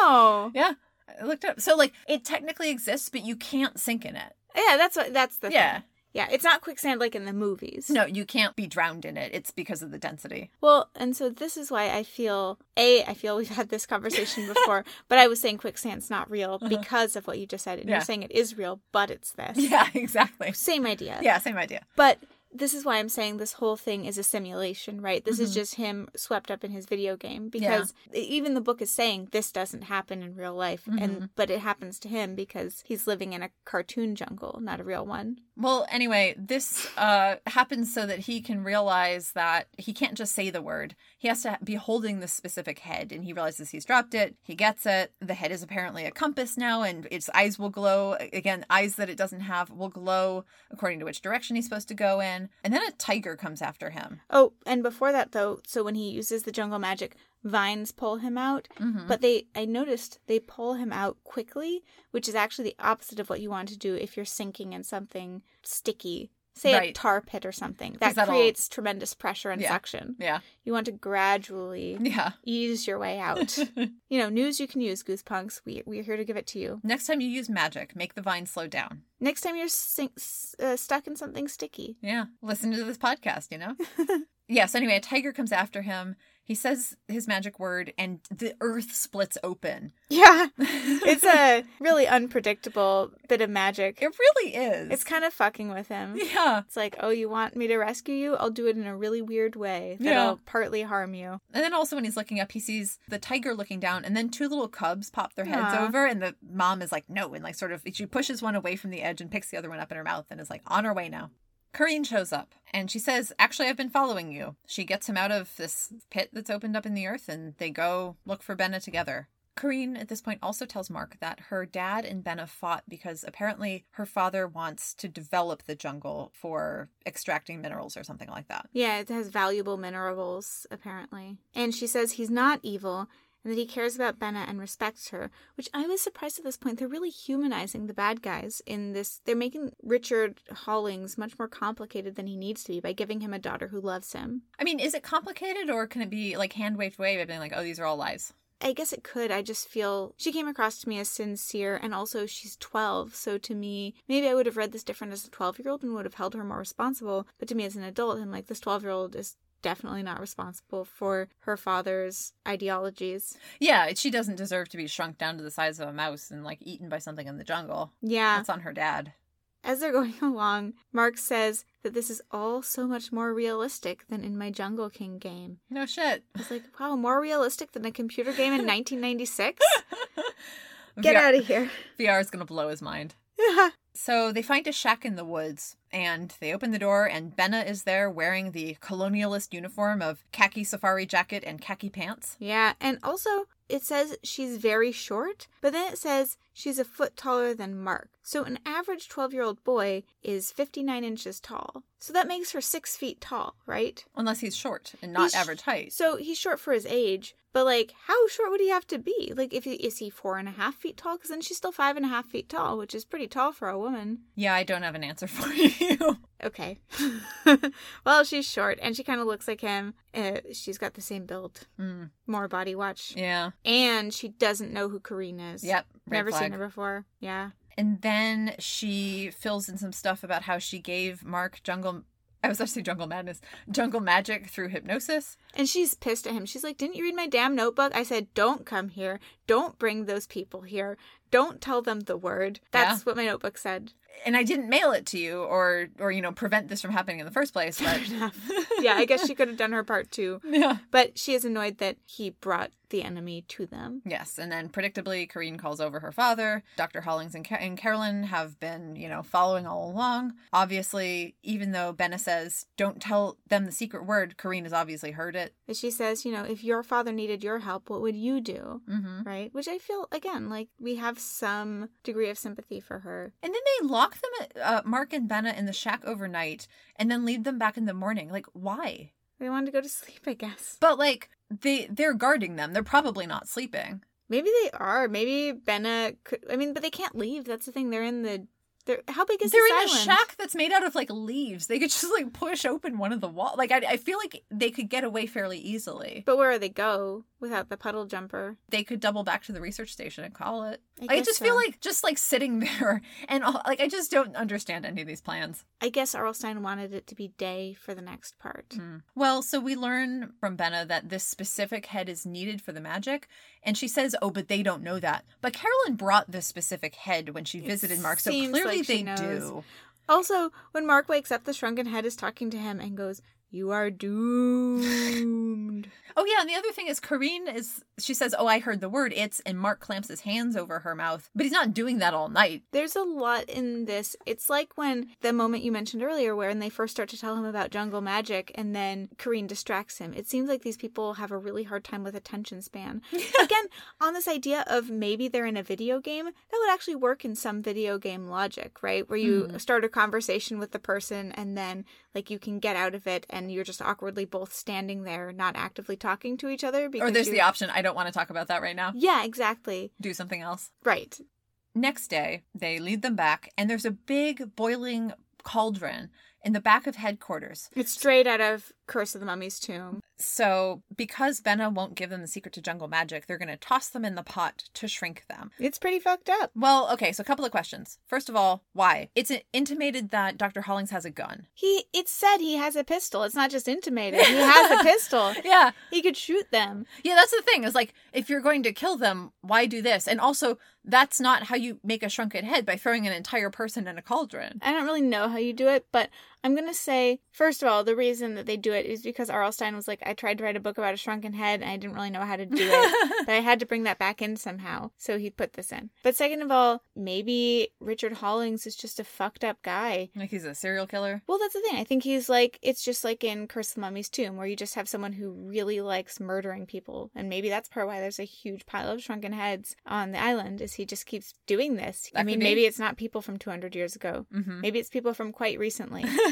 No. Yeah, I looked up. So like, it technically exists, but you can't sink in it. Yeah, that's what that's the Yeah. thing. Yeah, it's not quicksand like in the movies. No, you can't be drowned in it. It's because of the density. Well, and so this is why I feel a I feel we've had this conversation [LAUGHS] before, but I was saying quicksand's not real because of what you just said, and Uh-huh. Yeah. you're saying it is real, but it's this. [LAUGHS] Yeah, exactly. Same idea. Yeah, same idea. But this is why I'm saying this whole thing is a simulation, right? This Mm-hmm. is just him swept up in his video game because even the book is saying this doesn't happen in real life Mm-hmm. and but it happens to him because he's living in a cartoon jungle, not a real one. Well, anyway, this uh, happens so that he can realize that he can't just say the word. He has to be holding this specific head, and he realizes he's dropped it. He gets it. The head is apparently a compass now, and its eyes will glow. Again, eyes that it doesn't have will glow according to which direction he's supposed to go in. And then a tiger comes after him. Oh, and before that though, so when he uses the jungle magic, vines pull him out, Mm-hmm. but they I noticed they pull him out quickly, which is actually the opposite of what you want to do if you're sinking in something sticky. Say a tar pit or something That creates tremendous pressure and Yeah. suction. Yeah. You want to gradually Yeah. ease your way out. [LAUGHS] you know, news you can use, Goosepunks. We we're here to give it to you. Next time you use magic, make the vine slow down. Next time you're sink, uh, stuck in something sticky. Yeah. Listen to this podcast, you know? [LAUGHS] yes. Anyway, a tiger comes after him. He says his magic word, and the earth splits open. [LAUGHS] Yeah, [LAUGHS] it's a really unpredictable bit of magic. It really is. It's kind of fucking with him. yeah. It's like, oh, you want me to rescue you? I'll do it in a really weird way that'll Yeah. partly harm you. And then also when he's looking up, he sees the tiger looking down, and then two little cubs pop their heads Aw. over, and the mom is like, no, and like sort of she pushes one away from the edge and picks the other one up in her mouth and is like, on her way now. Kareen shows up and she says, Actually, I've been following you. She gets him out of this pit that's opened up in the earth and they go look for Benna together. Kareen at this point also tells Mark that her dad and Benna fought because apparently her father wants to develop the jungle for extracting minerals or something like that. Yeah, it has valuable minerals, apparently. And she says he's not evil and that he cares about Benna and respects her, which I was surprised at this point. They're really humanizing the bad guys in this. They're making Richard Hollings much more complicated than he needs to be by giving him a daughter who loves him. I mean, is it complicated or can it be like hand waved away by being like, oh, these are all lies? I guess it could. I just feel she came across to me as sincere, and also she's 12. So to me, maybe I would have read this different as a 12 year old and would have held her more responsible. But to me, as an adult, I'm like, this 12 year old is definitely not responsible for her father's ideologies. Yeah, she doesn't deserve to be shrunk down to the size of a mouse and like eaten by something in the jungle. Yeah. That's on her dad. As they're [LAUGHS] going along, Mark says that this is all so much more realistic than in my Jungle King game. No shit. I was like, wow, more realistic than a computer game in [LAUGHS] 1996? [LAUGHS] Get VR, out of here. VR is gonna blow his mind. So they find a shack in the woods and they open the door and Benna is there wearing the colonialist uniform of khaki safari jacket and khaki pants. Yeah, and also it says she's very short, but then it says she's a foot taller than Mark. So an average 12 year old boy is 59 inches tall. So that makes her six feet tall, right? Unless he's short and not He's- average height. So he's short for his age, but like, how short would he have to be? Like, if he, is he four and a half feet tall? Because then she's still five and a half feet tall, which is pretty tall for a woman. Yeah, I don't have an answer [LAUGHS] for you. Okay. [LAUGHS] well, she's short and she kind of looks like him. Uh, she's got the same build, Mm, more body watch. yeah. And she doesn't know who Kareen is. Yep. Never flag. seen her before. Yeah. And then she fills in some stuff about how she gave Mark jungle. I was actually jungle madness, jungle magic through hypnosis. And she's pissed at him. She's like, Didn't you read my damn notebook? I said, Don't come here. Don't bring those people here. Don't tell them the word. That's what my notebook said. And I didn't mail it to you, or or you know prevent this from happening in the first place. But [LAUGHS] yeah, I guess she could have done her part too. yeah. But she is annoyed that he brought the enemy to them. Yes, and then predictably, Kareen calls over her father. Dr. Hollings and, Ca- and Carolyn have been, you know, following all along. Obviously, even though Benna says, don't tell them the secret word, Kareen has obviously heard it. But she says, you know, if your father needed your help, what would you do? Mm-hmm. Right? Which I feel, again, like we have some degree of sympathy for her. And then they lock them, at, uh, Mark and Benna, in the shack overnight and then leave them back in the morning. Like, why? They wanted to go to sleep, I guess. But, like, they, they're guarding them. They're probably not sleeping. Maybe they are. Maybe Benna could. I mean, but they can't leave. That's the thing. They're in the. They're how big is They're in a shack that's made out of, like, leaves. They could [LAUGHS] just, like, push open one of the walls. Like, I, I feel like they could get away fairly easily. But where do they go? Without the puddle jumper. They could double back to the research station and call it. I I, just so. feel like just like sitting [LAUGHS] there and all, like I just don't understand any of these plans. I guess R.L. Stine wanted it to be day for the next part. Hmm. Well, so we learn from Benna that this specific head is needed for the magic, and she says, "Oh, but they don't know that." But Carolyn brought this specific head when she visited Mark, so clearly like they do. Also, when Mark wakes up, the shrunken head is talking to him and goes, You are doomed. [LAUGHS] Oh yeah, and the other thing is Kareen is she says, "Oh, I heard the word it's," and Mark clamps his hands over her mouth, but he's not doing that all night. There's a lot in this. It's like when the moment you mentioned earlier, where when they first start to tell him about jungle magic, and then Kareen distracts him. It seems like these people have a really hard time with attention span. [LAUGHS] Again, on this idea of maybe they're in a video game, that would actually work in some video game logic, right? Where you hmm. start a conversation with the person, and then like you can get out of it, and you're just awkwardly both standing there, not actively talking to each other. Because Or there's you- the option, I don't want to talk about that right now. yeah, exactly. Do something else. Right. Next day, they lead them back, and there's a big boiling cauldron in the back of headquarters. It's straight out of Curse of the Mummy's tomb. So, because Benna won't give them the secret to jungle magic, they're going to toss them in the pot to shrink them. It's pretty fucked up. Well, okay, so a couple of questions. First of all, why? It's intimated that Dr. Hollings has a gun. He it said he has a pistol. It's not just intimated. He has a [LAUGHS] pistol. Yeah. He could shoot them. Yeah, that's the thing. Is like if you're going to kill them, why do this? And also, that's not how you make a shrunken head by throwing an entire person in a cauldron. I don't really know how you do it, but I'm gonna say first of all, the reason that they do it is because R.L. Stine was like, I tried to write a book about a shrunken head and I didn't really know how to do it. [LAUGHS] but I had to bring that back in somehow. So he put this in. But second of all, maybe Richard Hollings is just a fucked up guy. Like he's a serial killer. Well, that's the thing. I think he's like, it's just like in Curse of the Mummy's Tomb, where you just have someone who really likes murdering people. And maybe that's part why there's a huge pile of shrunken heads on the island, is he just keeps doing this. I mean, be. maybe it's not people from 200 years ago. Mm-hmm. Maybe it's people from quite recently. [LAUGHS]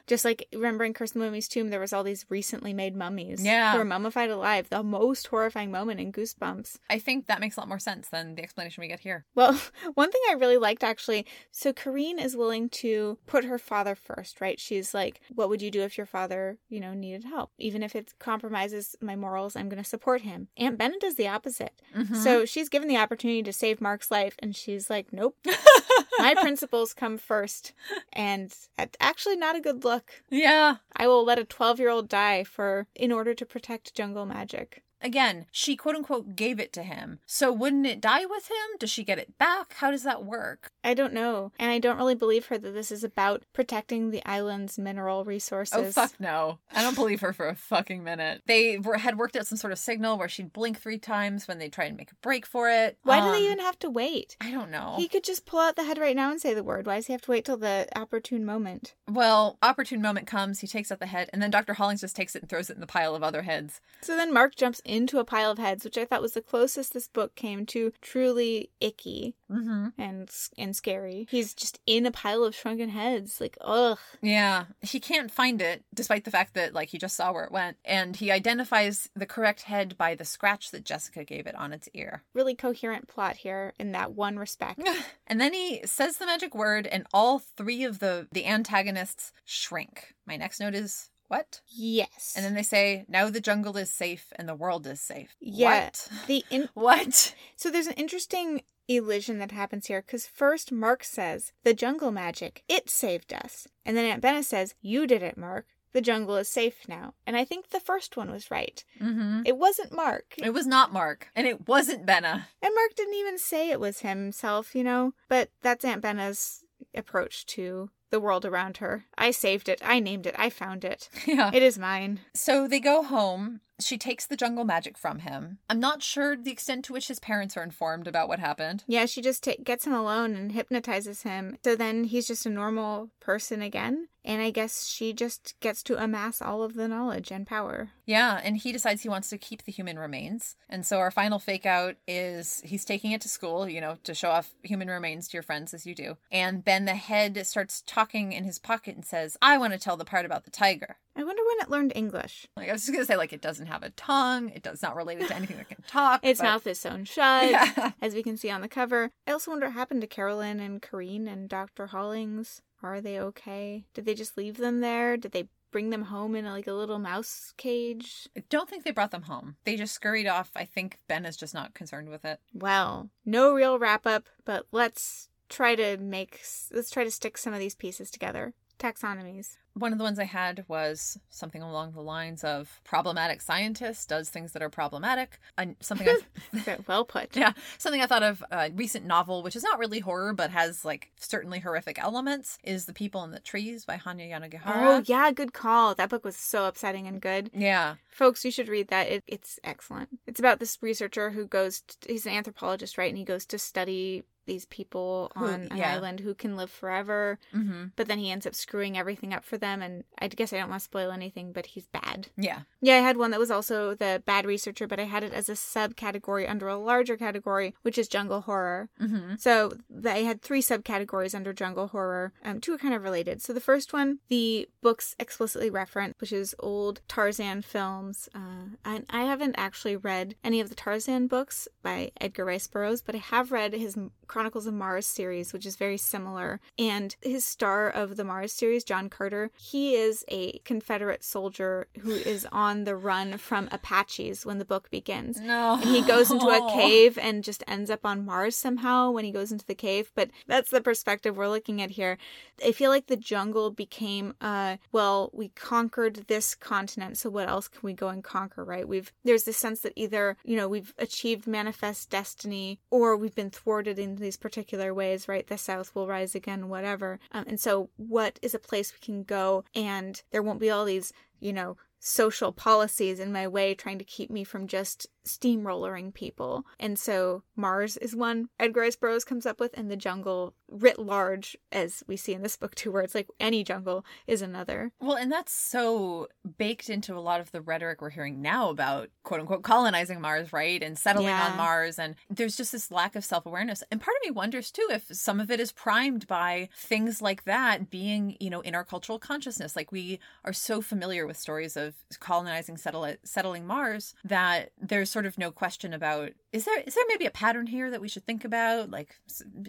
just like, remember in Curse the Mummy's Tomb, there was all these recently made mummies. Yeah. Who were mummified alive. The most horrifying moment in Goosebumps. I think that makes a lot more sense than the explanation we get here. Well, [LAUGHS] one thing I really liked actually, so Kareen is willing to put her father first, right? She's like, what would you do if your father, you know, needed help? Even if it compromises my morals, I'm going to support him. Aunt Benna does the opposite. Mm-hmm. So she's given the opportunity to save Mark's life, and she's like, nope, [LAUGHS] my principles come first. And that's actually not a good look. Yeah. I will let a 12 year old die for, in order to protect jungle magic. Again, she quote unquote gave it to him. So wouldn't it die with him? Does she get it back? How does that work? I don't know. And I don't really believe her that this is about protecting the island's mineral resources. Oh fuck no! I don't believe her for a fucking minute. They were, had worked out some sort of signal where she'd blink three times when they try and make a break for it. Why do Um, they even have to wait? I don't know. He could just pull out the head right now and say the word. Why does he have to wait till the opportune moment? Well, opportune moment comes. He takes out the head, and then Dr. Hollings just takes it and throws it in the pile of other heads. So then Mark jumps into a pile of heads, which I thought was the closest this book came to truly icky Mm-hmm. and and scary. He's just in a pile of shrunken heads. Like, ugh. Yeah, he can't find it, despite the fact that like he just saw where it went, and he identifies the correct head by the scratch that Jessica gave it on its ear. Really coherent plot here in that one respect. [LAUGHS] And then he says the magic word, and all three of the the antagonists shrink. My next note is what? yes. And then they say, "Now the jungle is safe and the world is safe." Yeah. What? the [LAUGHS] in- What? So there's an interesting elision that happens here because first Mark says, The jungle magic, it saved us. And then Aunt Benna says, You did it, Mark. The jungle is safe now. And I think the first one was right. Mm-hmm. It wasn't Mark. It was not Mark, and it wasn't Benna. And Mark didn't even say it was himself, you know? But that's Aunt Benna's approach to the world around her. I saved it. I named it. I found it. [LAUGHS] Yeah. It is mine. So they go home. She takes the jungle magic from him. I'm not sure the extent to which his parents are informed about what happened. Yeah, she just ta gets him alone and hypnotizes him. So then he's just a normal person again. And I guess she just gets to amass all of the knowledge and power. Yeah, and he decides he wants to keep the human remains. And so our final fake out is he's taking it to school, you know, to show off human remains to your friends as you do. And then the head starts talking in his pocket and says, I want to tell the part about the tiger. I wonder when it learned English. Like I was just gonna say, like it doesn't have a tongue, it does not relate it to anything that can talk. Its but- mouth is sewn shut, [LAUGHS] Yeah. as we can see on the cover. I also wonder what happened to Carolyn and Kareen and Dr. Hollings. Are they okay? Did they just leave them there? Did they bring them home in like a little mouse cage. I don't think they brought them home. They just scurried off. I think Ben is just not concerned with it. Well, no real wrap up, but let's try to make let's try to stick some of these pieces together. Taxonomies. One of the ones I had was something along the lines of problematic scientist does things that are problematic. And something I [LAUGHS] well put. [LAUGHS] Yeah, something I thought of a recent novel, which is not really horror but has like certainly horrific elements, is The People in the Trees by Hanya Yanagihara. Oh yeah, good call. That book was so upsetting and good. Yeah, folks, you should read that. It, it's excellent. It's about this researcher who goes. To, he's an anthropologist, right? And he goes to study these people on who, an yeah. island who can live forever. Mm-hmm. But then he ends up screwing everything up for them. And I guess I don't want to spoil anything, but he's bad. Yeah. Yeah, I had one that was also the bad researcher, but I had it as a subcategory under a larger category, which is jungle horror. Mm-hmm. So I had three subcategories under jungle horror. Um, two are kind of related. So the first one, the books explicitly reference, which is old Tarzan films. Uh, and I haven't actually read any of the Tarzan books by Edgar Rice Burroughs, but I have read his Chronicles of Mars series, which is very similar. And his star of the Mars series, John Carter, he is a Confederate soldier who [SIGHS] is on the run from Apaches when the book begins. No. And he goes into a [LAUGHS] cave and just ends up on Mars somehow when he goes into the cave. But that's the perspective we're looking at here. I feel like the jungle became, uh, well, we conquered this continent, so what else can we go and conquer, right? We've there's this sense that either you know we've achieved manifest destiny or we've been thwarted in these particular ways, right? The South will rise again, whatever. Um, and so, what is a place we can go and there won't be all these, you know, social policies in my way trying to keep me from just steamrollering people. And so Mars is one Edgar Rice Burroughs comes up with, and the jungle writ large, as we see in this book too, where it's like any jungle is another. Well, and that's so baked into a lot of the rhetoric we're hearing now about quote unquote colonizing Mars, right? And settling yeah. on Mars. And there's just this lack of self awareness. And part of me wonders too if some of it is primed by things like that being, you know, in our cultural consciousness. Like we are so familiar with stories of colonizing, settle, settling Mars that there's sort of no question about is there is there maybe a pattern here that we should think about? Like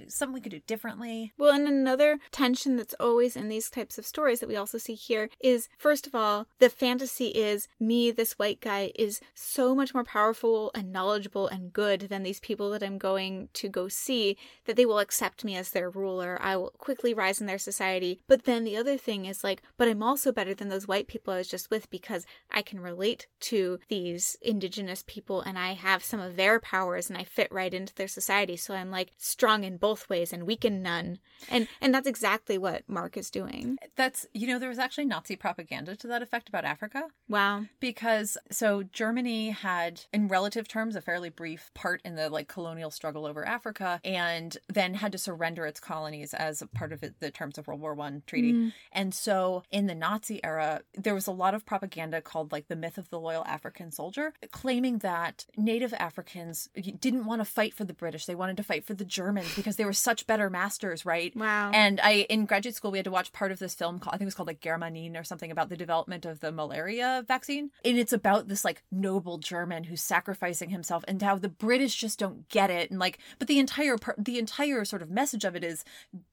something we could do differently? Well and another tension that's always in these types of stories that we also see here is first of all the fantasy is me this white guy is so much more powerful and knowledgeable and good than these people that i'm going to go see that they will accept me as their ruler. I will quickly rise in their society. But then the other thing is like but i'm also better than those white people i was just with because i can relate to these indigenous people and I have some of their powers and I fit right into their society. So I'm like strong in both ways and weak in none. And and that's exactly what Mark is doing. That's you know, there was actually Nazi propaganda to that effect about Africa. Wow. Because so Germany had in relative terms a fairly brief part in the like colonial struggle over Africa and then had to surrender its colonies as a part of it, the terms of World War One treaty. Mm. And so in the Nazi era, there was a lot of propaganda called like the myth of the loyal African soldier, claiming that that native Africans didn't want to fight for the British. They wanted to fight for the Germans because they were such better masters, right? Wow. And I, in graduate school, we had to watch part of this film called, I think it was called like Germanine or something about the development of the malaria vaccine. And it's about this like noble German who's sacrificing himself and how the British just don't get it. And like, but the entire, part, the entire sort of message of it is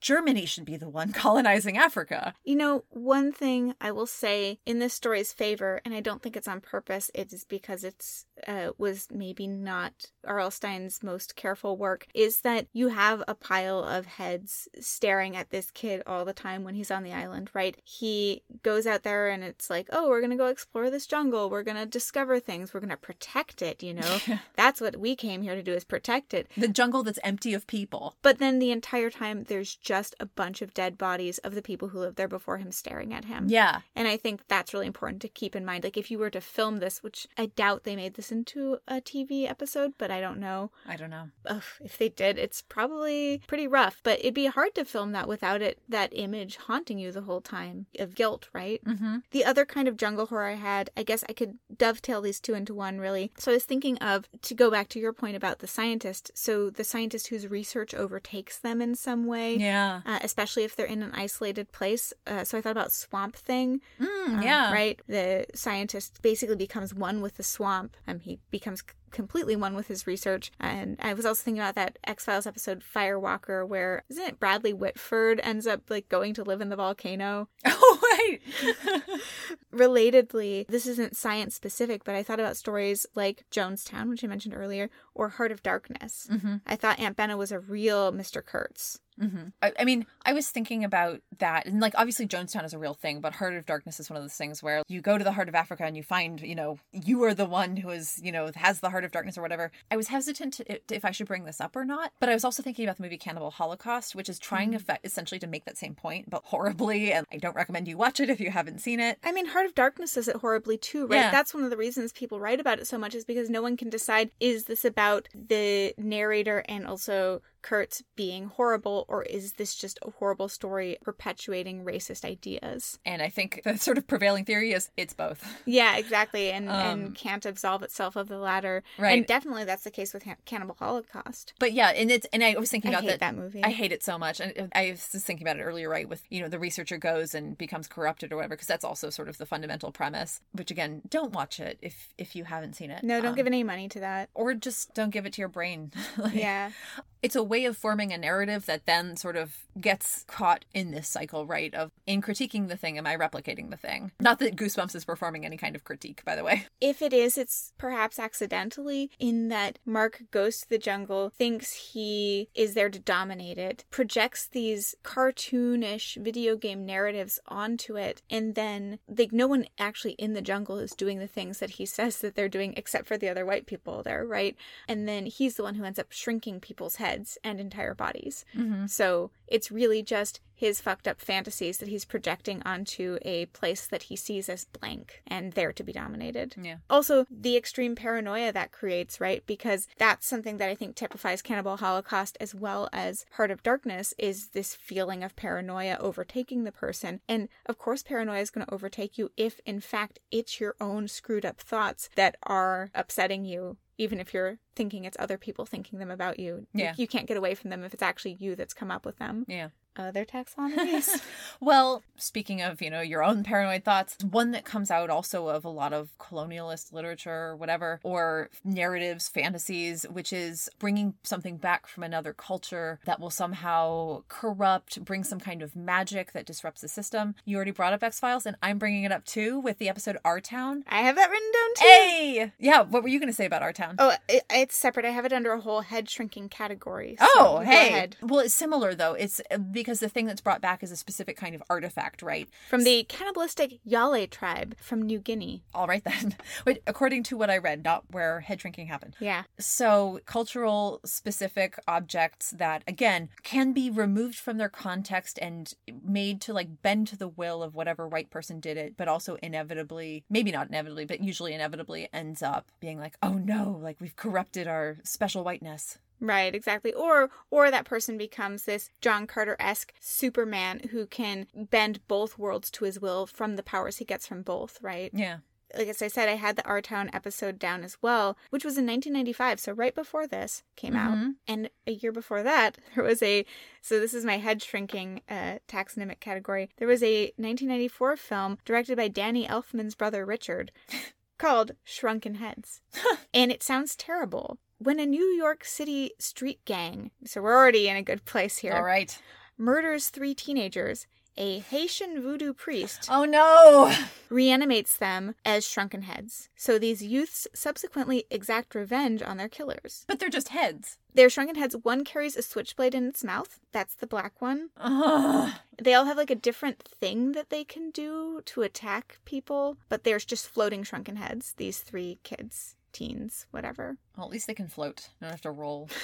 Germany should be the one [LAUGHS] colonizing Africa. You know, one thing I will say in this story's favor, and I don't think it's on purpose, it is because it's uh, was maybe not R.L. Stine's most careful work, is that you have a pile of heads staring at this kid all the time when he's on the island, right? He goes out there and it's like, oh, we're going to go explore this jungle. We're going to discover things. We're going to protect it, you know? [LAUGHS] that's what we came here to do is protect it. The jungle that's empty of people. But then the entire time, there's just a bunch of dead bodies of the people who lived there before him staring at him. Yeah. And I think that's really important to keep in mind. Like, if you were to film this, which I doubt they made this into a TV episode, but I don't know. I don't know. Ugh, if they did, it's probably pretty rough. But it'd be hard to film that without it that image haunting you the whole time of guilt, right? Mm-hmm. The other kind of jungle horror I had, I guess I could dovetail these two into one really. So I was thinking of to go back to your point about the scientist. So the scientist whose research overtakes them in some way, yeah, uh, especially if they're in an isolated place. Uh, so I thought about Swamp Thing. Mm, um, yeah, right. The scientist basically becomes one with the swamp. Um, he becomes completely one with his research. And I was also thinking about that X Files episode Firewalker, where isn't it Bradley Whitford ends up like going to live in the volcano? [LAUGHS] Oh, right. [LAUGHS] Relatedly, this isn't science specific, but I thought about stories like Jonestown, which I mentioned earlier, or Heart of Darkness. mm-hmm. I thought Aunt Benna was a real Mr. Kurtz. Mm-hmm. I, I mean, I was thinking about that, and like obviously Jonestown is a real thing, but Heart of Darkness is one of those things where you go to the heart of Africa and you find, you know, you are the one who is, you know, has the heart of darkness or whatever. I was hesitant to, if I should bring this up or not, but I was also thinking about the movie Cannibal Holocaust, which is trying Mm-hmm. effe- essentially to make that same point, but horribly. And I don't recommend you watch it if you haven't seen it. I mean, Heart of Darkness does it horribly too, right? Yeah. That's one of the reasons people write about it so much is because no one can decide is this about the narrator and also Kurtz being horrible, or is this just a horrible story perpetuating racist ideas? And I think the sort of prevailing theory is it's both. [LAUGHS] Yeah, exactly, and Um, and can't absolve itself of the latter. Right. and definitely that's the case with Han- Cannibal Holocaust. But yeah, and it's and I was thinking I about hate that. that movie. I hate it so much, and I was just thinking about it earlier, right? With you know the researcher goes and becomes corrupted or whatever, because that's also sort of the fundamental premise. Which again, don't watch it if if you haven't seen it. No, don't Um, give any money to that. or just don't give it to your brain. [LAUGHS] Like, Yeah, it's a way of forming a narrative that then sort of gets caught in this cycle, right? Of in critiquing the thing, am I replicating the thing? Not that Goosebumps is performing any kind of critique, by the way. [LAUGHS] if it is, it's perhaps accidentally in that Mark goes to the jungle, thinks he is there to dominate it, projects these cartoonish video game narratives onto it, and then like no one actually in the jungle is doing the things that he says that they're doing except for the other white people there, right? And then he's the one who ends up shrinking people's heads and entire bodies. Mm-hmm. So it's really just his fucked up fantasies that he's projecting onto a place that he sees as blank and there to be dominated. Yeah. Also, the extreme paranoia that creates, right? Because that's something that I think typifies Cannibal Holocaust as well as Heart of Darkness is this feeling of paranoia overtaking the person. And of course, paranoia is going to overtake you if, in fact, it's your own screwed up thoughts that are upsetting you. Even if you're thinking it's other people thinking them about you, You- you can't get away from them if it's actually you that's come up with them. Yeah. Other taxonomies. [LAUGHS] well, speaking of, you know, your own paranoid thoughts, one that comes out also of a lot of colonialist literature or whatever, or narratives, fantasies, which is bringing something back from another culture that will somehow corrupt, bring some kind of magic that disrupts the system. You already brought up X Files, and I'm bringing it up too with the episode Our Town. I have that written down too. Hey! Yeah, what were you going to say about Our Town? Oh, it, it's separate. I have it under a whole head shrinking category. so Oh, hey. Well, it's similar though. It's uh, because the thing that's brought back is a specific kind of artifact, right? From the cannibalistic Jale tribe from New Guinea. All right [LAUGHS] then. According to what I read, not where head shrinking happened. Yeah. So, cultural specific objects that, again, can be removed from their context and made to like bend to the will of whatever white person did it, but also inevitably, maybe not inevitably, but usually inevitably ends up being like, oh no, like we've corrupted our special whiteness. Right, exactly. Or or that person becomes this John Carter-esque Superman who can bend both worlds to his will from the powers he gets from both, right? Yeah. Like as I said, I had the Our Town episode down as well, which was in 1995, so right before this came out. Mhm. And a year before that, [LAUGHS] there was a so this is my head shrinking uh, taxonomic category. There was a 1994 film directed by Danny Elfman's brother Richard [LAUGHS] called Shrunken Heads. and it sounds terrible. When a New York City street gang, so we're already in a good place here, All right. murders three teenagers, a Haitian voodoo priest Oh no. [LAUGHS] reanimates them as shrunken heads. So these youths subsequently exact revenge on their killers. But they're just heads. They're shrunken heads, one carries a switchblade in its mouth. That's the black one. Ugh. They all have like a different thing that they can do to attack people, but there's just floating shrunken heads, these three kids, teens, whatever. Well, at least they can float. Don't have to roll. [LAUGHS]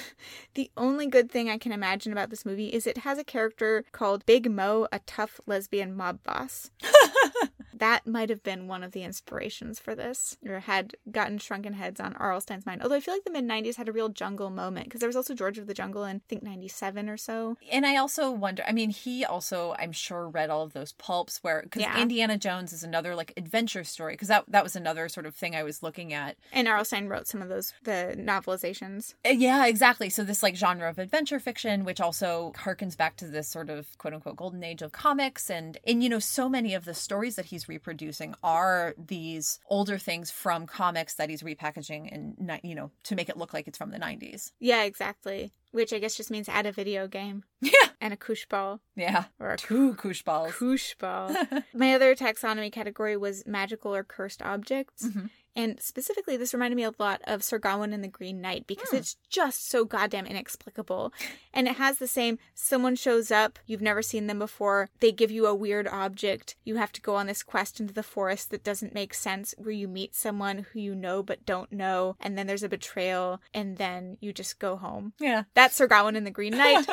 The only good thing I can imagine about this movie is it has a character called Big Mo, a tough lesbian mob boss. [LAUGHS] that might have been one of the inspirations for this, or had gotten Shrunken Heads on R.L. Stine's mind. Although I feel like the mid 90s had a real jungle moment, because there was also George of the Jungle in, I think, 97 or so. And I also wonder, I mean, he also, I'm sure, read all of those pulps where, because Yeah. Indiana Jones is another like adventure story, because that, that was another sort of thing I was looking at. And R.L. Stine wrote some of those, the novelizations. Uh, Yeah, exactly. So this like genre of adventure fiction, which also harkens back to this sort of quote unquote golden age of comics, and and you know so many of the stories that he's he's reproducing are these older things from comics that he's repackaging and you know to make it look like it's from the 90s. Yeah, exactly. Which I guess just means add a video game Yeah. and a koosh ball Yeah. or a Two koosh balls. koosh ball. [LAUGHS] My other taxonomy category was magical or cursed objects. Mhm. And specifically, this reminded me a lot of Sir Gawain and the Green Knight because Hmm. it's just so goddamn inexplicable. And it has the same someone shows up, you've never seen them before, they give you a weird object, you have to go on this quest into the forest that doesn't make sense, where you meet someone who you know but don't know, and then there's a betrayal, and then you just go home. Yeah. That's Sir Gawain and the Green Knight,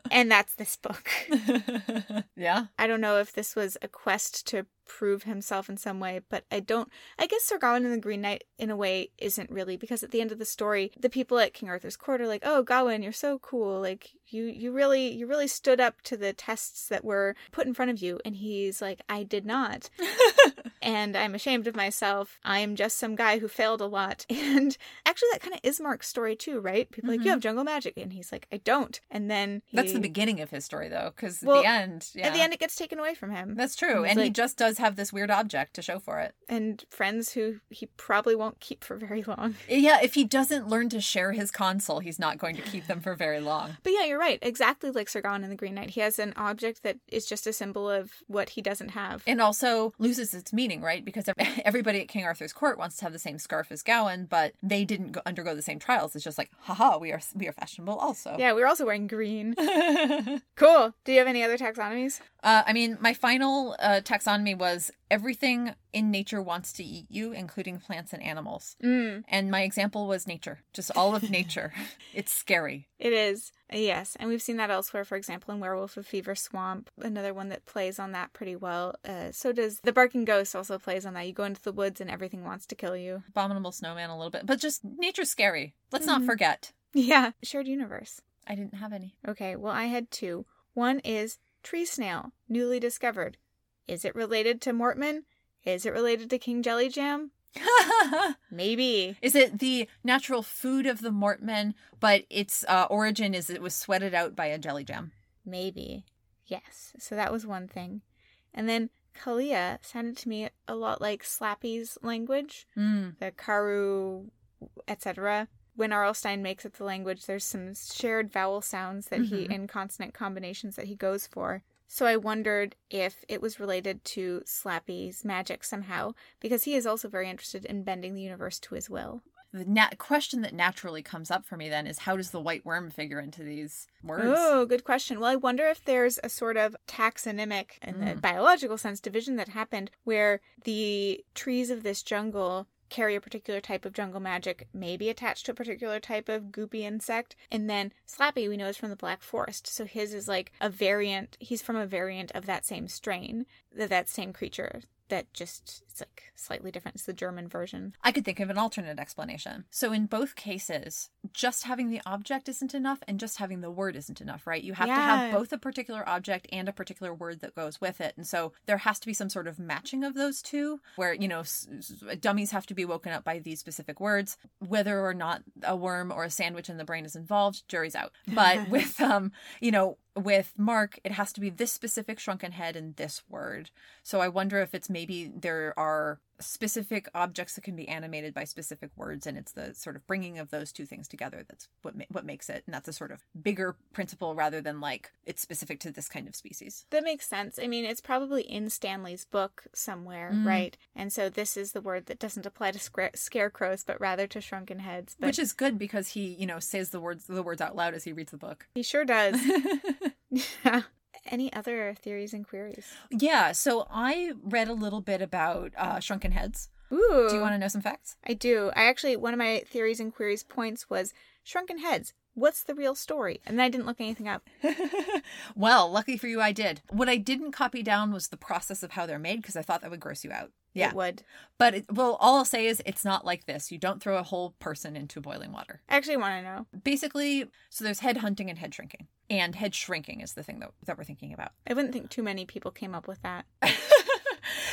[LAUGHS] and that's this book. [LAUGHS] yeah. I don't know if this was a quest to prove himself in some way, but I don't. I guess Sir Gawain and the Green Knight, in a way, isn't really because at the end of the story, the people at King Arthur's court are like, "Oh, Gawain, you're so cool! Like you, you really, you really stood up to the tests that were put in front of you." And he's like, "I did not, [LAUGHS] and I'm ashamed of myself. I am just some guy who failed a lot." [LAUGHS] And actually, that kind of is Mark's story too, right? People are like. "You have mm-hmm. jungle magic," and he's like, "I don't." And then he, That's the beginning of his story though cuz Well, at the end, yeah. At the end, it gets taken away from him. That's true. He's And he just does have this weird object to show for it. and friends who he probably won't keep for very long. Yeah, if he doesn't learn to share his console, he's not going to keep them for very long. But yeah, you're right. Exactly like Sir Gawain and the Green Knight. He has an object that is just a symbol of what he doesn't have. And also loses its meaning, right? Because [LAUGHS] everybody at King Arthur's court wants to have the same scarf as Gawain, but they didn't go- undergo the same trials. It's just like, haha, we are we are fashionable also. yeah, we're also wearing green. [LAUGHS] Cool. Do you have any other taxonomies? Uh, I mean, my final uh, taxonomy was everything in nature wants to eat you, including plants and animals. Mm, And my example was nature, just all of nature. [LAUGHS] it's scary. it is. Yes, and we've seen that elsewhere, for example, in Werewolf of Fever Swamp, another one that plays on that pretty well. Uh, so does The Barking Ghost also plays on that. You go into the woods and everything wants to kill you. Abominable snowman a little bit, but just nature's scary. Let's not Mhm. forget. [LAUGHS] Yeah. Shared universe. I didn't have any. Okay, well, I had two. One is tree snail, newly discovered. Is it related to Mortman? Is it related to King Jelly Jam? [LAUGHS] Maybe. Is it the natural food of the Mortmen, but its uh, origin is it was sweated out by a jelly jam? Maybe. Yes. So that was one thing. And then Kalia sounded to me a lot like Slappy's language, Mm. the Karu, etc. When R.L. Stine makes up the language, there's some shared vowel sounds that he, Mhm. and consonant combinations that he goes for. So I wondered if it was related to Slappy's magic somehow, because he is also very interested in bending the universe to his will. The na- question that naturally comes up for me then is how does the white worm figure into these words? Oh, good question. Well, I wonder if there's a sort of taxonomic, in the Mm. biological sense, division that happened where the trees of this jungle carry a particular type of jungle magic, maybe attached to a particular type of goopy insect. And then Slappy, we know, is from the Black Forest. So his is like a variant, he's from a variant of that same strain, that, that same creature. That just, it's like slightly different. It's the German version. I could think of an alternate explanation. So in both cases, just having the object isn't enough and just having the word isn't enough, right? You have to have both a particular object and a particular word that goes with it. And so there has to be some sort of matching of those two where, you know, s- s- dummies have to be woken up by these specific words. Whether or not a worm or a sandwich in the brain is involved, jury's out. But [LAUGHS] with um, you know, with Mark, it has to be this specific shrunken head and this word. So I wonder if it's maybe there are specific objects that can be animated by specific words, and it's the sort of bringing of those two things together that's what ma- what makes it, and that's a sort of bigger principle rather than like it's specific to this kind of species. That makes sense. I mean, it's probably in Stanley's book somewhere, Mm. right? And so this is the word that doesn't apply to scra- scarecrows, but rather to shrunken heads. But Which is good because he, you know, says the words the words out loud as he reads the book. he sure does. yeah. [LAUGHS] [LAUGHS] [LAUGHS] Any other theories and queries? yeah, so I read a little bit about uh, shrunken heads. Ooh. Do you want to know some facts? I do. I actually, one of my theories and queries points was shrunken heads. What's the real story? And I didn't look anything up. [LAUGHS] well, lucky for you, I did. What I didn't copy down was the process of how they're made because I thought that would gross you out. Yeah. It would. But, it, well, all I'll say is it's not like this. You don't throw a whole person into boiling water. I actually want to know. Basically, so there's head hunting and head shrinking. And head shrinking is the thing that, that we're thinking about. I wouldn't think too many people came up with that. [LAUGHS]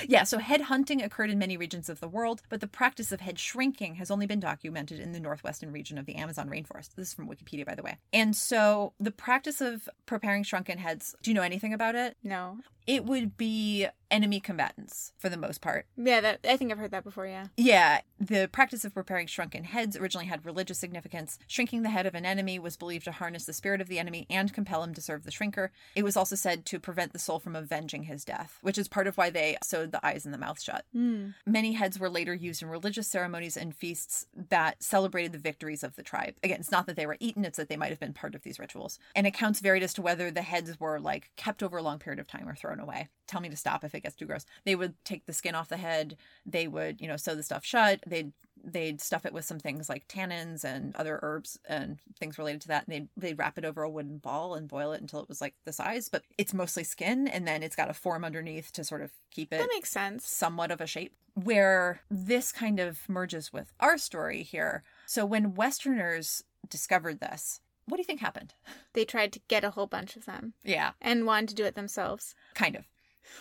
yeah, so head hunting occurred in many regions of the world, but the practice of head shrinking has only been documented in the northwestern region of the Amazon rainforest. This is from Wikipedia, by the way. And so the practice of preparing shrunken heads, do you know anything about it? No. It would be enemy combatants for the most part. Yeah, that I think I've heard that before, yeah. Yeah, the practice of preparing shrunken heads originally had religious significance. Shrinking the head of an enemy was believed to harness the spirit of the enemy and compel him to serve the shrinker. It was also said to prevent the soul from avenging his death, which is part of why they sewed the eyes and the mouth shut. Mm. Many heads were later used in religious ceremonies and feasts that celebrated the victories of the tribe. Again, it's not that they were eaten, it's that they might have been part of these rituals. And accounts varied as to whether the heads were like kept over a long period of time or thrown away. Tell me to stop if it gets too gross. They would take the skin off the head, they would, you know, sew the stuff shut, they'd they'd stuff it with some things like tannins and other herbs and things related to that and they'd, they'd wrap it over a wooden ball and boil it until it was like the size but it's mostly skin and then it's got a form underneath to sort of keep it That makes sense. somewhat of a shape. Where this kind of merges with our story here. So when Westerners discovered this, what do you think happened? [LAUGHS] They tried to get a whole bunch of them Yeah, and wanted to do it themselves. kind of.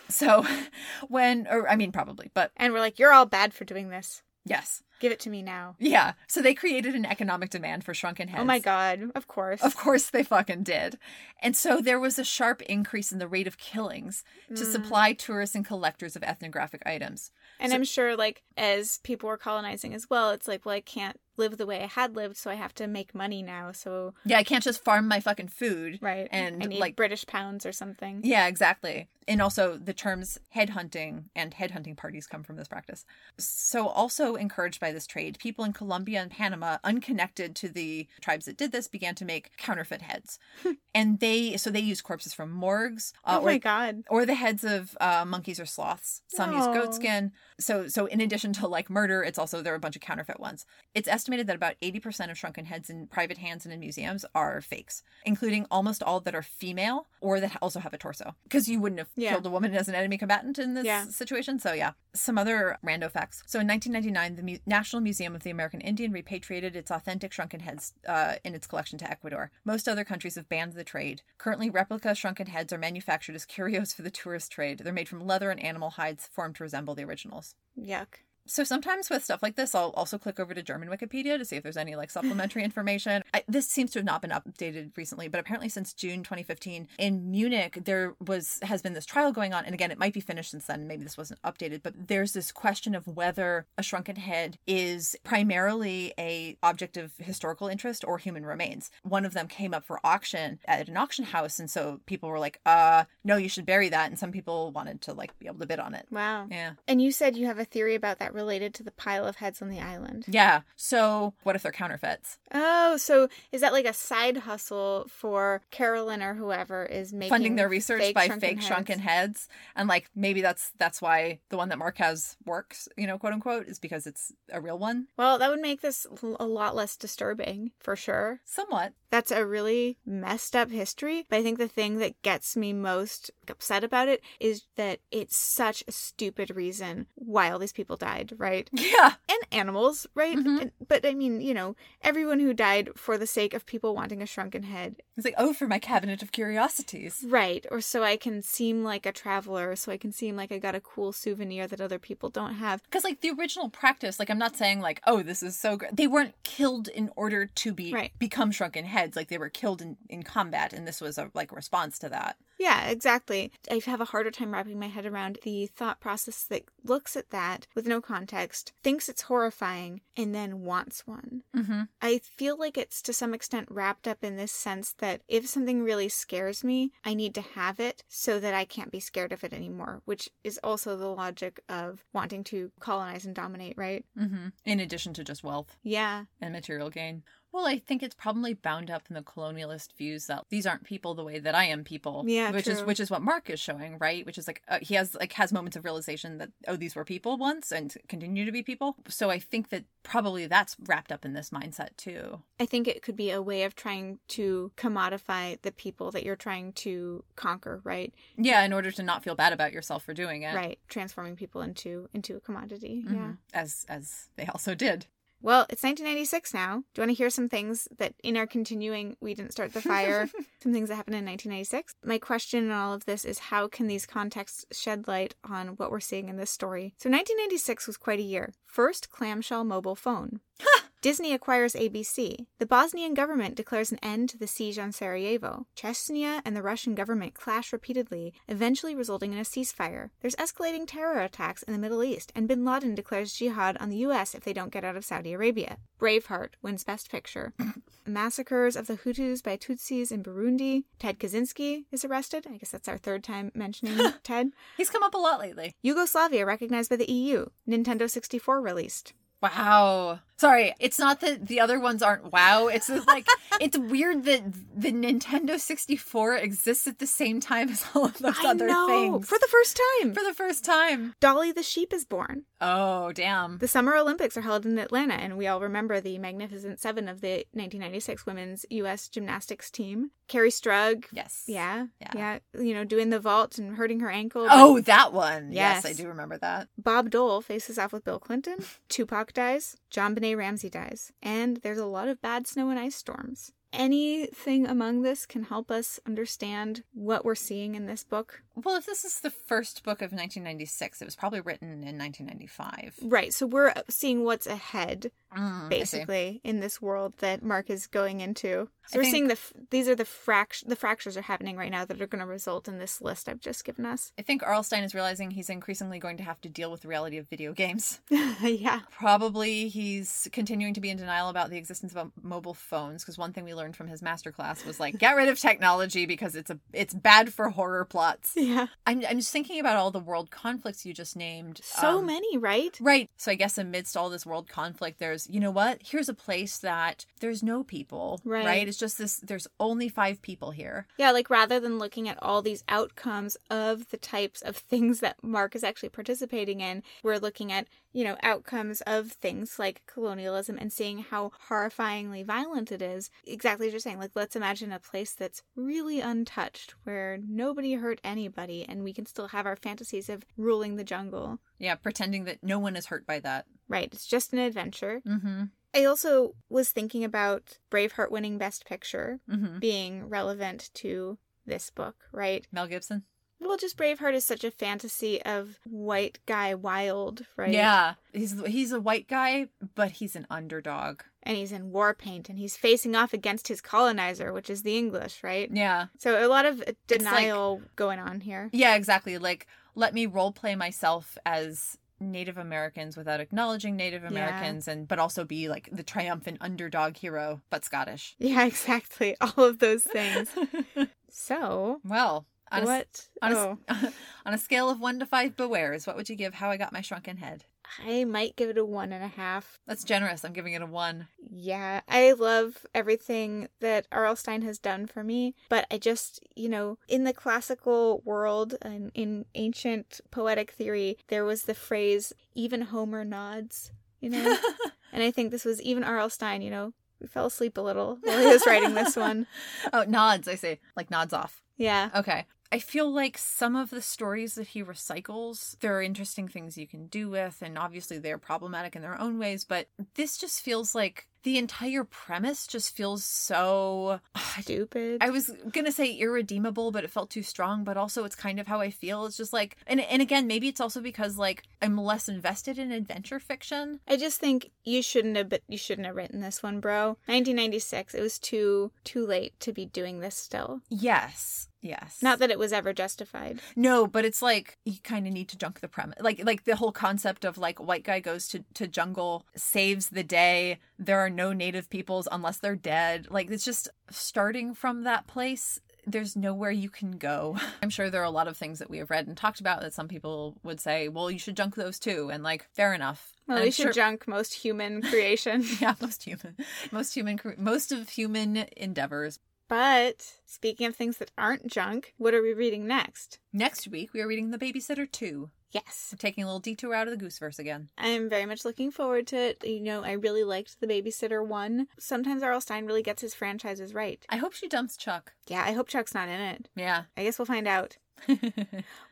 So [LAUGHS] when, or I mean, probably, but And we're like, you're all bad for doing this. yes. Give it to me now. Yeah. So they created an economic demand for shrunken heads. Oh my god, of course. Of course they fucking did. And so there was a sharp increase in the rate of killings to Mm. supply tourists and collectors of ethnographic items. And So- I'm sure, like, as people were colonizing as well, it's like, well, I can't live the way I had lived, so I have to make money now. So, Yeah, I can't just farm my fucking food. right. And like British pounds or something. Yeah, exactly. And also the terms headhunting and headhunting parties come from this practice. So also encouraged by this trade, people in Colombia and Panama, unconnected to the tribes that did this, began to make counterfeit heads. [LAUGHS] and they so they use corpses from morgues uh, oh my or god. or the heads of uh, monkeys or sloths. Some use goat skin. So, so in addition to like murder, it's also there are a bunch of counterfeit ones. It's estimated that about eighty percent of shrunken heads in private hands and in museums are fakes, including almost all that are female or that also have a torso. Because you wouldn't have Yeah. killed a woman as an enemy combatant in this Yeah. situation. So yeah, some other rando facts. So in 1999, the Mu- National Museum of the American Indian repatriated its authentic shrunken heads uh, in its collection to Ecuador. Most other countries have banned the trade. Currently, replica shrunken heads are manufactured as curios for the tourist trade. They're made from leather and animal hides formed to resemble the originals. Yuck. So sometimes with stuff like this, I'll also click over to German Wikipedia to see if there's any like supplementary [LAUGHS] information. I, this seems to have not been updated recently, but apparently since June 2015 in Munich, there was has been this trial going on, and again, it might be finished since then. Maybe this wasn't updated, but there's this question of whether a shrunken head is primarily a object of historical interest or human remains. One of them came up for auction at an auction house, and so people were like, "Uh, no, you should bury that," and some people wanted to like be able to bid on it. Wow. Yeah. And you said you have a theory about that related to the pile of heads on the island. Yeah. So what if they're counterfeits? Oh, so is that like a side hustle for Carolyn or whoever is making Funding their research fake by shrunken fake heads? shrunken heads. And like maybe that's that's why the one that Mark has works, you know, quote unquote, is because it's a real one. Well, that would make this a lot less disturbing, for sure. Somewhat. That's a really messed up history. But I think the thing that gets me most upset about it is that it's such a stupid reason why all these people died, right? Yeah. And animals, right? Mhm. And- But I mean, you know, everyone who died for the sake of people wanting a shrunken head. It's like, oh, for my cabinet of curiosities. Right. Or so I can seem like a traveler, so I can seem like I got a cool souvenir that other people don't have. Because like the original practice, like I'm not saying like, oh, this is so great. They weren't killed in order to be Right. become shrunken heads. Like they were killed in, in combat, and this was a like response to that. Yeah, exactly. I have a harder time wrapping my head around the thought process that looks at that with no context, thinks it's horrifying, and then wants one. Mm-hmm. I feel like it's to some extent wrapped up in this sense that if something really scares me, I need to have it so that I can't be scared of it anymore, which is also the logic of wanting to colonize and dominate, right? Mm-hmm. In addition to just wealth. Yeah. and material gain. Well, I think it's probably bound up in the colonialist views that these aren't people the way that I am people. Yeah, which is which is what Mark is showing, right? Which is like uh, he has like has moments of realization that oh these were people once and continue to be people. So I think that probably that's wrapped up in this mindset too. I think it could be a way of trying to commodify the people that you're trying to conquer, right? Yeah, in order to not feel bad about yourself for doing it. Right. Transforming people into into a commodity. Mhm. Yeah. As as they also did. Well, it's 1996 now. Do you want to hear some things that in our continuing We Didn't Start the Fire, [LAUGHS] some things that happened in 1996? My question in all of this is how can these contexts shed light on what we're seeing in this story? So 1996 was quite a year. First clamshell mobile phone. [LAUGHS] Disney acquires ABC. The Bosnian government declares an end to the siege on Sarajevo. Chechnya and the Russian government clash repeatedly, eventually resulting in a ceasefire. There's escalating terror attacks in the Middle East, and bin Laden declares jihad on the US if they don't get out of Saudi Arabia. Braveheart wins Best Picture. [COUGHS] Massacres of the Hutus by Tutsis in Burundi. Ted Kaczynski is arrested. I guess that's our third time mentioning [LAUGHS] Ted. He's come up a lot lately. Yugoslavia recognized by the EU. Nintendo 64 released. Wow. Sorry, it's not that the other ones aren't wow. It's just like [LAUGHS] it's weird that the Nintendo 64 exists at the same time as all of those I other know, things. for the first time. for the first time. Dolly the sheep is born. Oh, damn. The Summer Olympics are held in Atlanta, and we all remember the Magnificent Seven of the 1996 women's U.S. gymnastics team. Kerri Strug, Yes. yeah, Yeah. yeah, you know, doing the vault and hurting her ankle. Oh, that one. Yes. Yes. I do remember that. Bob Dole faces off with Bill Clinton. [LAUGHS] Tupac dies. JonBenét Ramsey dies. And there's a lot of bad snow and ice storms. Anything among this can help us understand what we're seeing in this book. Well, if this is the first book of 1996, it was probably written in 1995. Right, so we're seeing what's ahead, Mm, basically, in this world that Mark is going into. So I we're think- seeing the f- these are the fract the fractures are happening right now that are going to result in this list I've just given us. I think R.L. Stine is realizing he's increasingly going to have to deal with the reality of video games. [LAUGHS] yeah, Probably he's continuing to be in denial about the existence of mobile phones because one thing we learned from his masterclass was like get rid of technology because it's a it's bad for horror plots. [LAUGHS] yeah, I'm I'm just thinking about all the world conflicts you just named. so Um, many, right? Right. So I guess amidst all this world conflict, there's, you know what? Here's a place that there's no people. Right. It's just this, there's only five people here. Yeah, like rather than looking at all these outcomes of the types of things that Mark is actually participating in, we're looking at, you know, outcomes of things like colonialism and seeing how horrifyingly violent it is. Exactly as you're saying, like let's imagine a place that's really untouched where nobody hurt anybody and we can still have our fantasies of ruling the jungle. Yeah. Pretending that no one is hurt by that. Right, it's just an adventure. Mm-hmm. I also was thinking about Braveheart winning Best Picture Mm-hmm. being relevant to this book, right? Mel Gibson. Well, just Braveheart is such a fantasy of white guy wild, right? Yeah. He's, he's a white guy, but he's an underdog. And he's in war paint and he's facing off against his colonizer, which is the English, right? Yeah. So a lot of uh, like- denial going on here. Yeah, exactly. Like, let me role play myself as Native Americans without acknowledging Native Yeah. Americans and but also be like the triumphant underdog hero, but Scottish. [LAUGHS] Yeah, exactly. All of those things. [LAUGHS] So, well, on a, what? on a, oh, [LAUGHS] on a scale of one to five bewares, what would you give How I Got My Shrunken Head? I might give it a one and a half. That's generous. I'm giving it a one. Yeah, I love everything that R.L. Stine has done for me, but I just, you know, in the classical world and in ancient poetic theory, there was the phrase, even Homer nods, you know? [LAUGHS] and I think this was even R.L. Stine, you know, we fell asleep a little while he was writing this one. [LAUGHS] oh, nods, I say. Like nods off. Yeah. Okay. I feel like some of the stories that he recycles, there are interesting things you can do with, and obviously they're problematic in their own ways, but this just feels like the entire premise just feels so. [SIGHS] Stupid. I was gonna say irredeemable, but it felt too strong. But also, it's kind of how I feel. It's just like, and and again, maybe it's also because like I'm less invested in adventure fiction. I just think you shouldn't have. But you shouldn't have written this one, bro. 1996. It was too too late to be doing this still. Yes, yes. Not that it was ever justified. No, but it's like you kind of need to junk the premise. Like like the whole concept of like white guy goes to to jungle, saves the day. There are no native peoples unless they're dead. Like it's just starting from that place. There's nowhere you can go. [LAUGHS] I'm sure there are a lot of things that we have read and talked about that some people would say, well, you should junk those too. And like, fair enough. Well, we should sure- junk most human creation. [LAUGHS] Yeah, most human, most human, cre- most of human endeavors. But speaking of things that aren't junk, what are we reading next? Next week, we are reading The Babysitter 2. Yes. We're taking a little detour out of the Gooseverse again. I'm very much looking forward to it. You know, I really liked The Babysitter 1. Sometimes R.L. Stine really gets his franchises right. I hope she dumps Chuck. Yeah, I hope Chuck's not in it. Yeah. I guess we'll find out.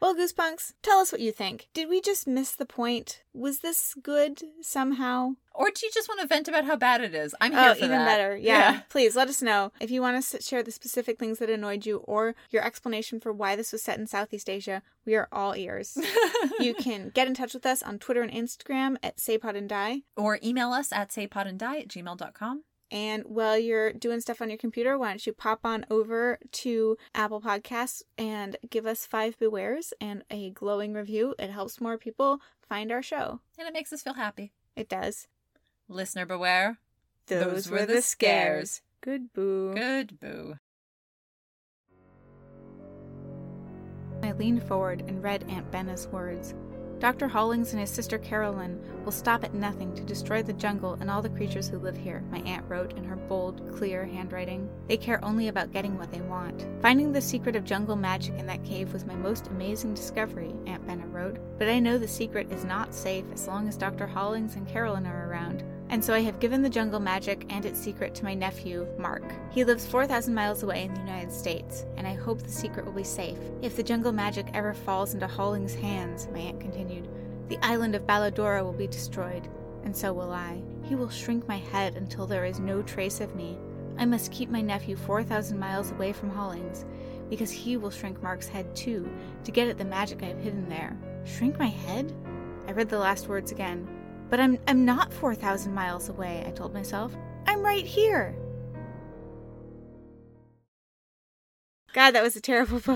Well, Goosepunks, tell us what you think. Did we just miss the point? Was this good somehow? or do you just want to vent about how bad it is? I'm oh, here Oh, for even that. better. [LAUGHS] Yeah. Please let us know if you want to share the specific things that annoyed you or your explanation for why this was set in Southeast Asia. We are all ears. [LAUGHS] you can get in touch with us on Twitter and Instagram at Saypod and Die. or email us at saypodanddie at gmail.com. And while you're doing stuff on your computer, why don't you pop on over to Apple Podcasts and give us five bewares and a glowing review? It helps more people find our show. And it makes us feel happy. It does. Listener beware. Those, were the scares. Good boo. Good boo. I leaned forward and read Aunt Benna's words. Dr. Hollings and his sister Carolyn will stop at nothing to destroy the jungle and all the creatures who live here, my aunt wrote in her bold, clear handwriting. They care only about getting what they want. Finding the secret of jungle magic in that cave was my most amazing discovery, Aunt Benna wrote, but I know the secret is not safe as long as Dr. Hollings and Carolyn are around. And so I have given the jungle magic and its secret to my nephew, Mark. He lives 4,000 miles away in the United States, and I hope the secret will be safe. If the jungle magic ever falls into Hollings' hands, my aunt continued, the island of Baladora will be destroyed, and so will I. He will shrink my head until there is no trace of me. I must keep my nephew 4,000 miles away from Hollings, because he will shrink Mark's head too, to get at the magic I have hidden there. Shrink my head? I read the last words again. But I'm I'm not 4,000 miles away, I told myself. I'm right here. God, that was a terrible. [LAUGHS]